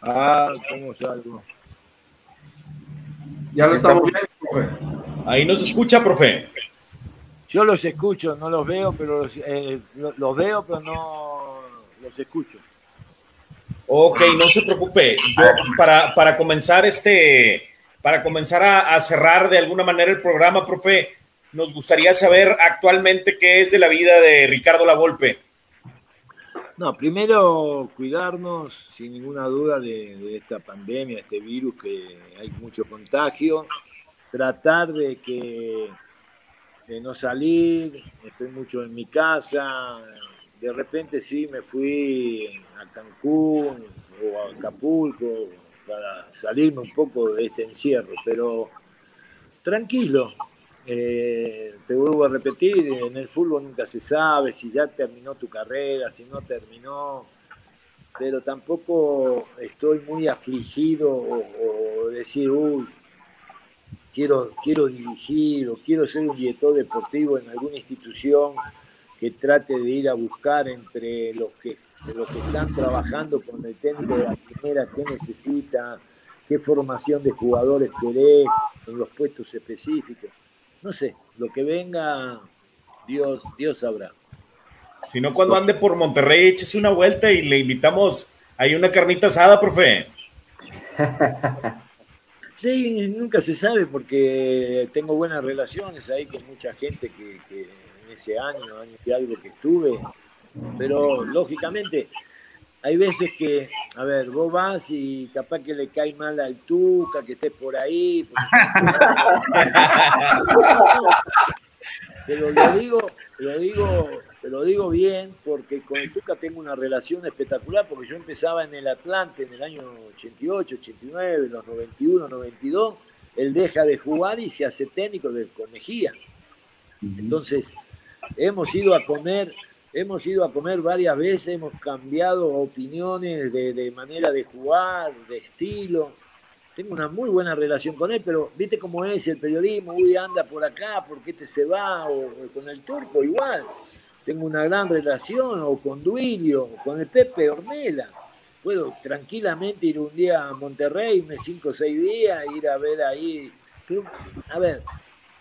Ah, ¿cómo salgo? Ya lo estamos viendo, profe. Ahí nos escucha, profe. Yo los escucho, no los veo, pero los, eh, los veo, pero no los escucho. Ok, no se preocupe. para, para comenzar este, para comenzar a, cerrar de alguna manera el programa, profe, nos gustaría saber actualmente qué es de la vida de Ricardo Lavolpe. No, primero cuidarnos sin ninguna duda de, esta pandemia, este virus que hay mucho contagio, tratar de que de no salir, estoy mucho en mi casa, de repente sí me fui a Cancún o a Acapulco para salirme un poco de este encierro, pero tranquilo. Eh, te vuelvo a repetir, en el fútbol nunca se sabe si ya terminó tu carrera, si no terminó, pero tampoco estoy muy afligido o, decir, uy, quiero, quiero dirigir o quiero ser un director deportivo en alguna institución que trate de ir a buscar entre los que, los que están trabajando con el técnico de la primera qué necesita, qué formación de jugadores querés en los puestos específicos. No sé, lo que venga, Dios, Dios sabrá. Si no, cuando ande por Monterrey, échese una vuelta y le invitamos. Hay una carnita asada, profe. *laughs* Sí, nunca se sabe porque tengo buenas relaciones ahí con mucha gente que ese año, año y algo que estuve, pero lógicamente hay veces que, a ver, vos vas y capaz que le cae mal al Tuca, que estés por ahí. *laughs* Pero lo digo, lo digo, lo digo bien, porque con el Tuca tengo una relación espectacular, porque yo empezaba en el Atlante en el año 88, 89, los 91, 92, él deja de jugar y se hace técnico de, con Mejía. Entonces, hemos ido a comer, hemos ido a comer varias veces, hemos cambiado opiniones de, manera de jugar, de estilo. Tengo una muy buena relación con él, pero viste cómo es el periodismo, uy, anda por acá, ¿por qué te se va? O, con el turco igual. Tengo una gran relación, o con Duilio, con el Pepe Ornella. puedo tranquilamente ir un día a Monterrey, me cinco o seis días, ir a ver ahí. a ver,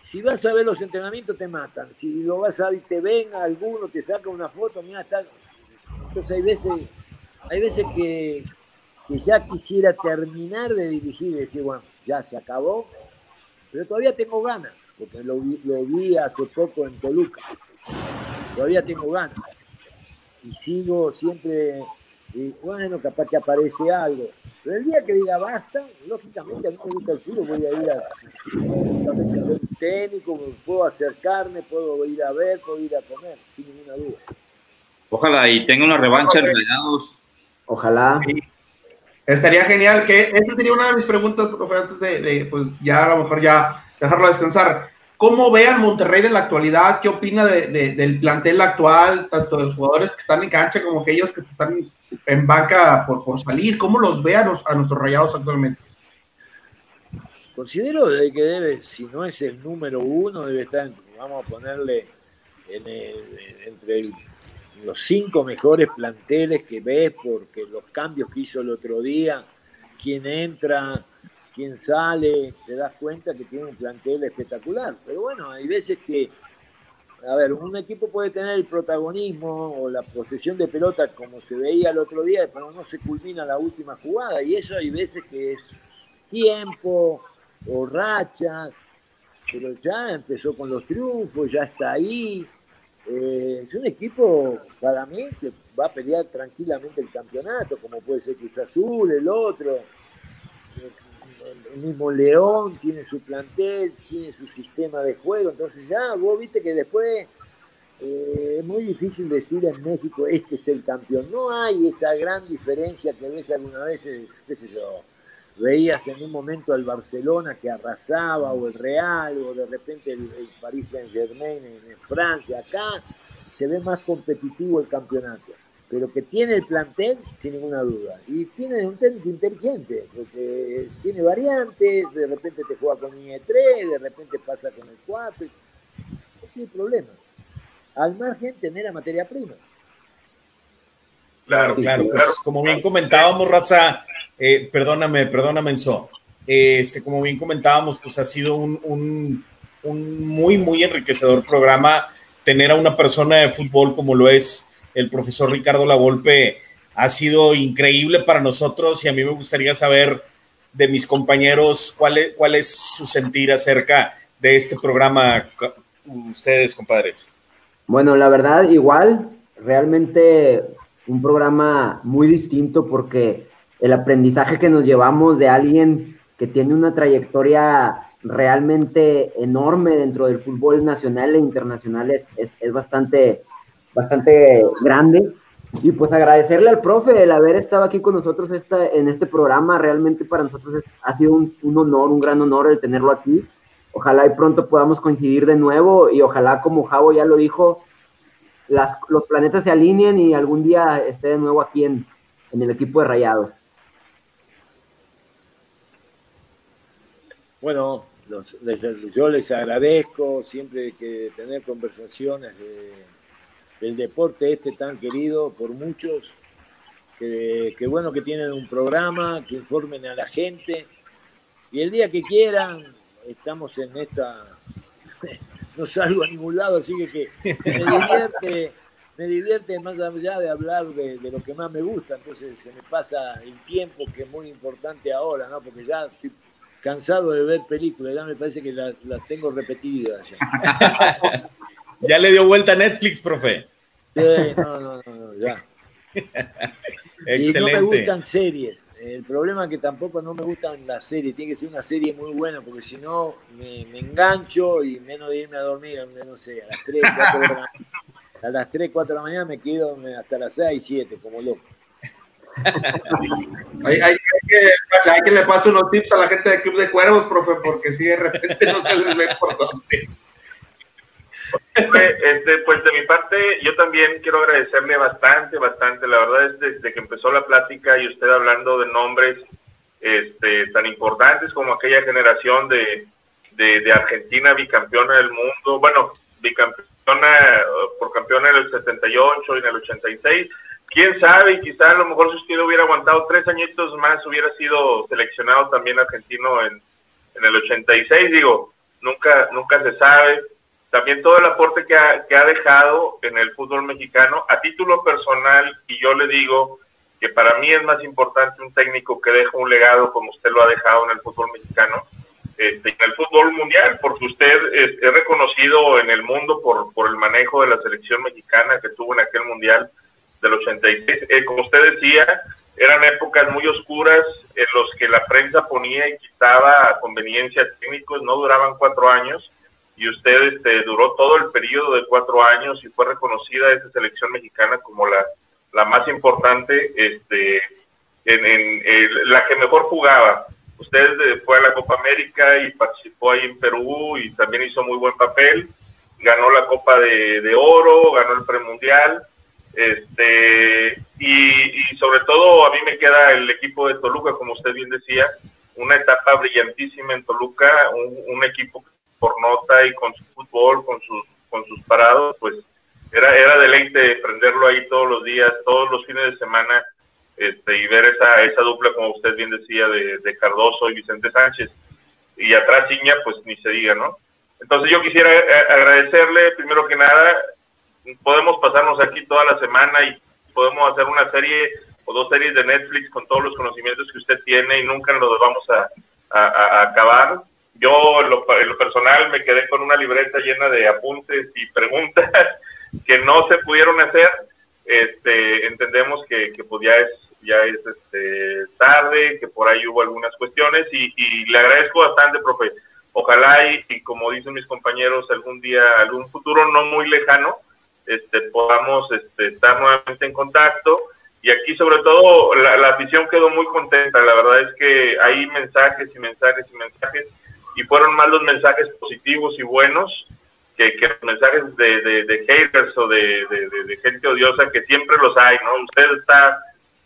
si vas a ver los entrenamientos te matan, si lo vas a ver, te ven alguno, te saca una foto, mira, está. Entonces hay veces, hay veces que, que ya quisiera terminar de dirigir y decir, bueno, ya se acabó, pero todavía tengo ganas, porque lo vi, lo vi hace poco en Toluca, todavía tengo ganas. Y sigo siempre bueno, capaz que aparece algo. Pero el día que diga basta, lógicamente a mí me gusta el fútbol, voy a ir a, a ver un técnico, puedo acercarme, puedo ir a ver, puedo ir a comer, sin ninguna duda. Ojalá y tenga una revancha en Rayados. Ojalá. Estaría genial que, esta sería una de mis preguntas, profe, antes de, de, pues ya a lo mejor ya dejarlo descansar. ¿Cómo ve al Monterrey de la actualidad? ¿Qué opina de, del plantel actual, tanto de los jugadores que están en cancha como aquellos que están en banca por, por salir? ¿Cómo los ve a, a nuestros rayados actualmente? Considero que debe, si no es el número uno, debe estar, vamos a ponerle en entre los cinco mejores planteles que ves, porque los cambios que hizo el otro día, quién entra, quien sale, te das cuenta que tiene un plantel espectacular. Pero bueno, hay veces que, a ver, un equipo puede tener el protagonismo o la posesión de pelota como se veía el otro día, pero no se culmina la última jugada. Y eso hay veces que es tiempo o rachas, pero ya empezó con los triunfos, ya está ahí. Eh, es un equipo, para mí, que va a pelear tranquilamente el campeonato, como puede ser Cruz Azul, el otro el mismo León tiene su plantel, tiene su sistema de juego, entonces ya vos viste que después eh, es muy difícil decir en México este es el campeón. No hay esa gran diferencia que ves algunas veces, qué sé yo, veías en un momento al Barcelona que arrasaba o el Real o de repente el, el Paris Saint Germain en Francia. Acá se ve más competitivo el campeonato pero que tiene el plantel sin ninguna duda. Y tiene un técnico inteligente, porque tiene variantes, de repente te juega con línea 3, de repente pasa con el 4, no tiene problema. Al margen tener a materia prima. Claro, claro, pues como bien comentábamos, Raza, eh, perdóname, perdóname, Enzo, este, como bien comentábamos, pues ha sido un, un, un muy, muy enriquecedor programa tener a una persona de fútbol como lo es el profesor Ricardo Lavolpe ha sido increíble para nosotros y a mí me gustaría saber de mis compañeros cuál es, cuál es su sentir acerca de este programa, ustedes, compadres. Bueno, la verdad, igual, realmente un programa muy distinto porque el aprendizaje que nos llevamos de alguien que tiene una trayectoria realmente enorme dentro del fútbol nacional e internacional es, es, es bastante bastante grande. Y pues agradecerle al profe el haber estado aquí con nosotros esta, en este programa. Realmente para nosotros ha sido un, honor, un gran honor el tenerlo aquí. Ojalá y pronto podamos coincidir de nuevo y ojalá, como Javo ya lo dijo, las, los planetas se alineen y algún día esté de nuevo aquí en, en el equipo de Rayados. Bueno, yo les agradezco siempre que tener conversaciones de el deporte este tan querido por muchos, que, bueno que tienen un programa, que informen a la gente. Y el día que quieran, estamos en esta, *laughs* no salgo a ningún lado, así que, me divierte, me divierte más allá de hablar de, lo que más me gusta, entonces se me pasa el tiempo que es muy importante ahora, ¿no? Porque ya estoy cansado de ver películas, ya me parece que las, tengo repetidas ya. *laughs* ya le dio vuelta a Netflix, profe. Sí, no, no, no, ya. *laughs* Excelente. Y no me gustan series. El problema es que tampoco no me gustan las series. Tiene que ser una serie muy buena, porque si no me, engancho y menos de irme a dormir, no sé, a las 3, 4 de la, *laughs* a las 3, 4 de la mañana me quedo hasta las 6, 7, como loco. *laughs* hay, hay, que, hay que le pase unos tips a la gente del Club de Cuervos, profe, porque si de repente no se les ve por dónde. Este, pues de mi parte, yo también quiero agradecerle bastante, bastante. La verdad es desde que empezó la plática y usted hablando de nombres este, tan importantes como aquella generación de, de, Argentina bicampeona del mundo, bueno, bicampeona por campeona en el 78 y en el 86, quién sabe, quizá a lo mejor si usted hubiera aguantado tres añitos más, hubiera sido seleccionado también argentino en, en el 86, digo, nunca, nunca se sabe. También todo el aporte que ha, que ha dejado en el fútbol mexicano, a título personal, y yo le digo que para mí es más importante un técnico que deja un legado como usted lo ha dejado en el fútbol mexicano, este, en el fútbol mundial, porque usted es, reconocido en el mundo por, por el manejo de la selección mexicana que tuvo en aquel mundial del 86. Eh, como usted decía, eran épocas muy oscuras en los que la prensa ponía y quitaba a conveniencia técnicos, no duraban cuatro años y usted este, duró todo el periodo de cuatro años y fue reconocida esa selección mexicana como la, la más importante, este, en, en, la que mejor jugaba. Usted eh, fue a la Copa América y participó ahí en Perú y también hizo muy buen papel. Ganó la Copa de, de Oro, ganó el Premundial este, y, y, sobre todo a mí me queda el equipo de Toluca, como usted bien decía, una etapa brillantísima en Toluca, un, un equipo por nota y con su fútbol, con sus, con sus parados, pues era, era deleite prenderlo ahí todos los días, todos los fines de semana, este, y ver esa, esa dupla, como usted bien decía, de, de Cardoso y Vicente Sánchez. Y atrás Iña, pues ni se diga, ¿no? Entonces yo quisiera agradecerle, primero que nada, podemos pasarnos aquí toda la semana y podemos hacer una serie o dos series de Netflix con todos los conocimientos que usted tiene y nunca los vamos a acabar. Yo, en lo, en lo, personal, me quedé con una libreta llena de apuntes y preguntas *laughs* que no se pudieron hacer. Este, entendemos que, que pues ya es, ya es este, tarde, que por ahí hubo algunas cuestiones y, y le agradezco bastante, profe. Ojalá y, como dicen mis compañeros, algún día, algún futuro no muy lejano, este, podamos este, estar nuevamente en contacto. Y aquí sobre todo la, la, afición quedó muy contenta, la verdad es que hay mensajes y mensajes y mensajes, y fueron más los mensajes positivos y buenos que, que los mensajes de, de, haters o de, de, gente odiosa, que siempre los hay, ¿no? Usted está,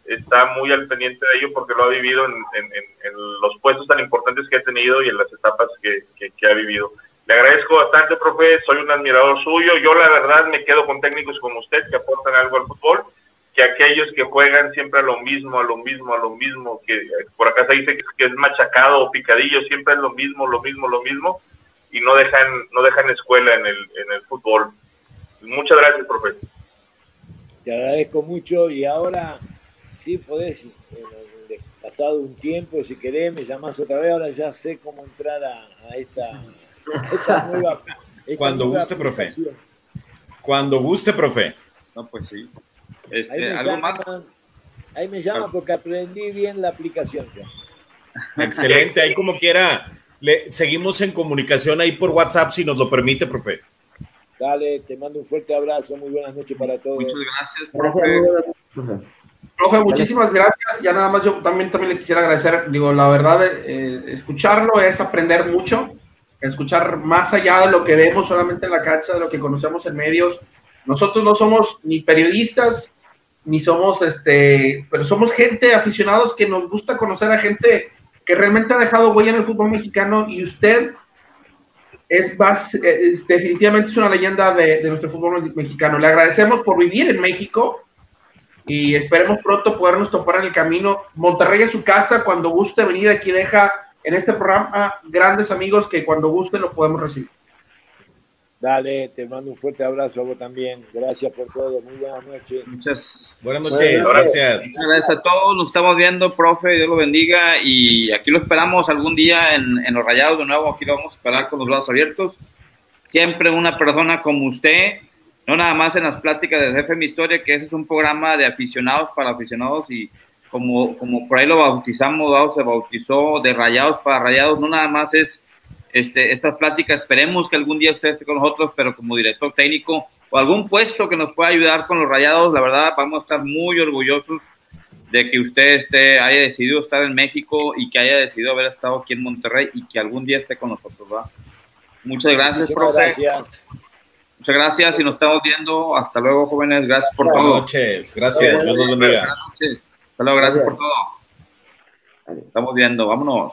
está muy al pendiente de ello porque lo ha vivido en, en, en los puestos tan importantes que ha tenido y en las etapas que, que, que ha vivido. Le agradezco bastante, profe, soy un admirador suyo. Yo la verdad me quedo con técnicos como usted que aportan algo al fútbol, que aquellos que juegan siempre a lo mismo, a lo mismo, a lo mismo, que por acá se dice que es machacado o picadillo, siempre es lo mismo, lo mismo, lo mismo, y no dejan, no dejan escuela en el, en el fútbol. Muchas gracias, profe. Te agradezco mucho y ahora sí podés, eh, pasado un tiempo, si querés, me llamás otra vez, ahora ya sé cómo entrar a, a esta esta *laughs* nueva, esta Cuando nueva guste, profe. Cuando guste, profe. No, pues sí. Ahí Este, me ¿Algo más? llaman, ahí me llaman porque aprendí bien la aplicación ya. *laughs* Excelente, ahí como quiera. Le, seguimos en comunicación ahí por WhatsApp si nos lo permite, profe. Dale, te mando un fuerte abrazo, muy buenas noches para todos. Muchas gracias, Gracias, profe. noches. Profe, muchísimas gracias. Ya nada más yo también, también le quisiera agradecer. Digo, la verdad, eh, escucharlo es aprender mucho, escuchar más allá de lo que vemos solamente en la cancha, de lo que conocemos en medios. Nosotros no somos ni periodistas, ni somos, este, pero somos gente aficionados que nos gusta conocer a gente que realmente ha dejado huella en el fútbol mexicano y usted es, más, es definitivamente es una leyenda de, de nuestro fútbol mexicano. Le agradecemos por vivir en México y esperemos pronto podernos topar en el camino. Monterrey es su casa, cuando guste venir aquí deja en este programa grandes amigos que cuando guste lo podemos recibir. Dale, te mando un fuerte abrazo a vos también. Gracias por todo. Muy buenas noches. Muchas Buenas noches, gracias. Muchas gracias a todos, nos estamos viendo, profe, Dios lo bendiga y aquí lo esperamos algún día en, en los rayados de nuevo, aquí lo vamos a esperar con los brazos abiertos. Siempre una persona como usted, no nada más en las pláticas de Jefe Mi Historia, que ese es un programa de aficionados para aficionados y como, como por ahí lo bautizamos, ¿no? se bautizó de rayados para rayados, no nada más es este, estas pláticas, esperemos que algún día usted esté con nosotros, pero como director técnico o algún puesto que nos pueda ayudar con los rayados, la verdad vamos a estar muy orgullosos de que usted esté, haya decidido estar en México y que haya decidido haber estado aquí en Monterrey y que algún día esté con nosotros, ¿verdad? Muchas gracias, Muchísimas profe. gracias. Muchas gracias y nos estamos viendo. Hasta luego, jóvenes. Gracias por Buenas todo. noches, gracias. Dios los bendiga. Buenas noches. Hasta luego, gracias por todo. Estamos viendo, vámonos.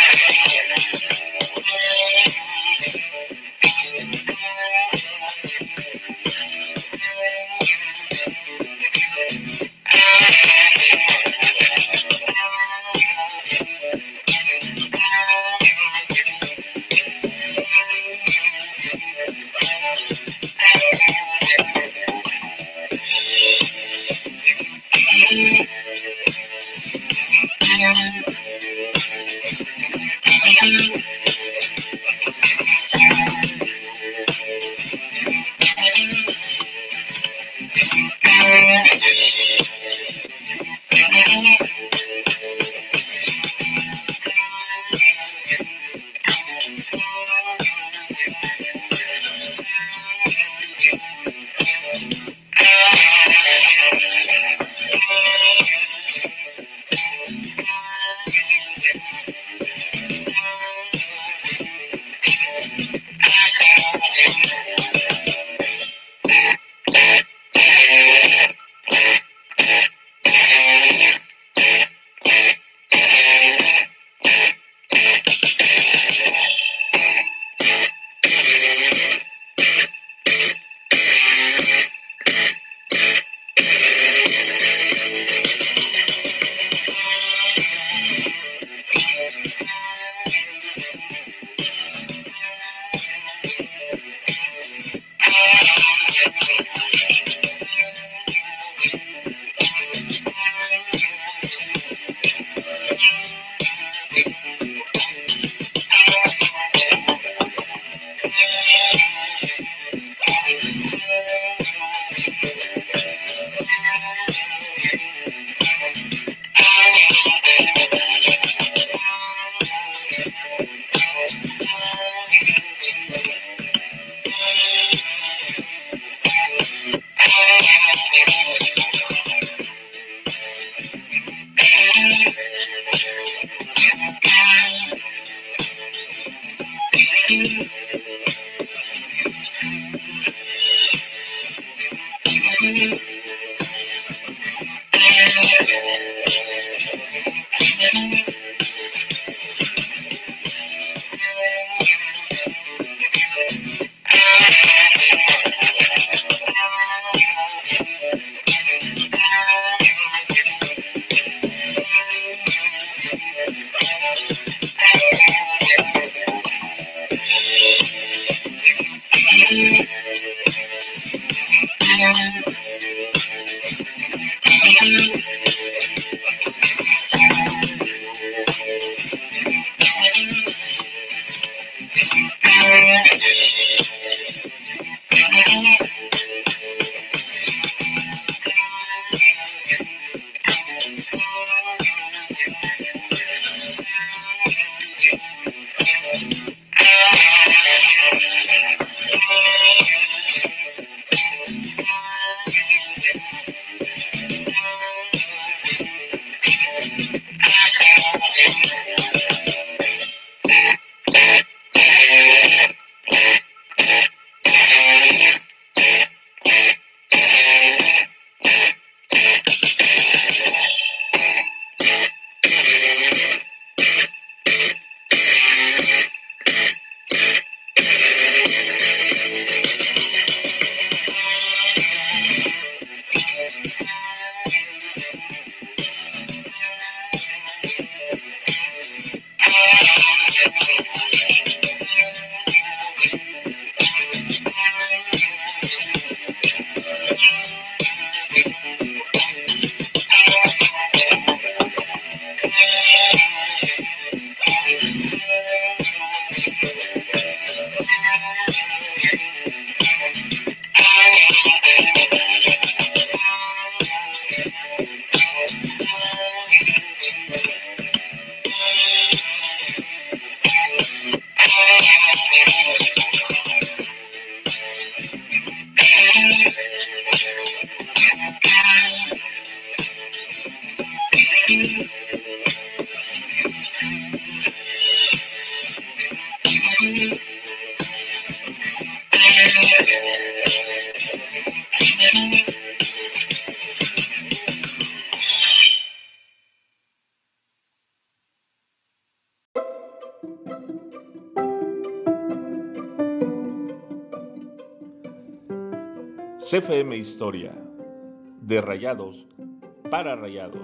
Rayados para Rayados.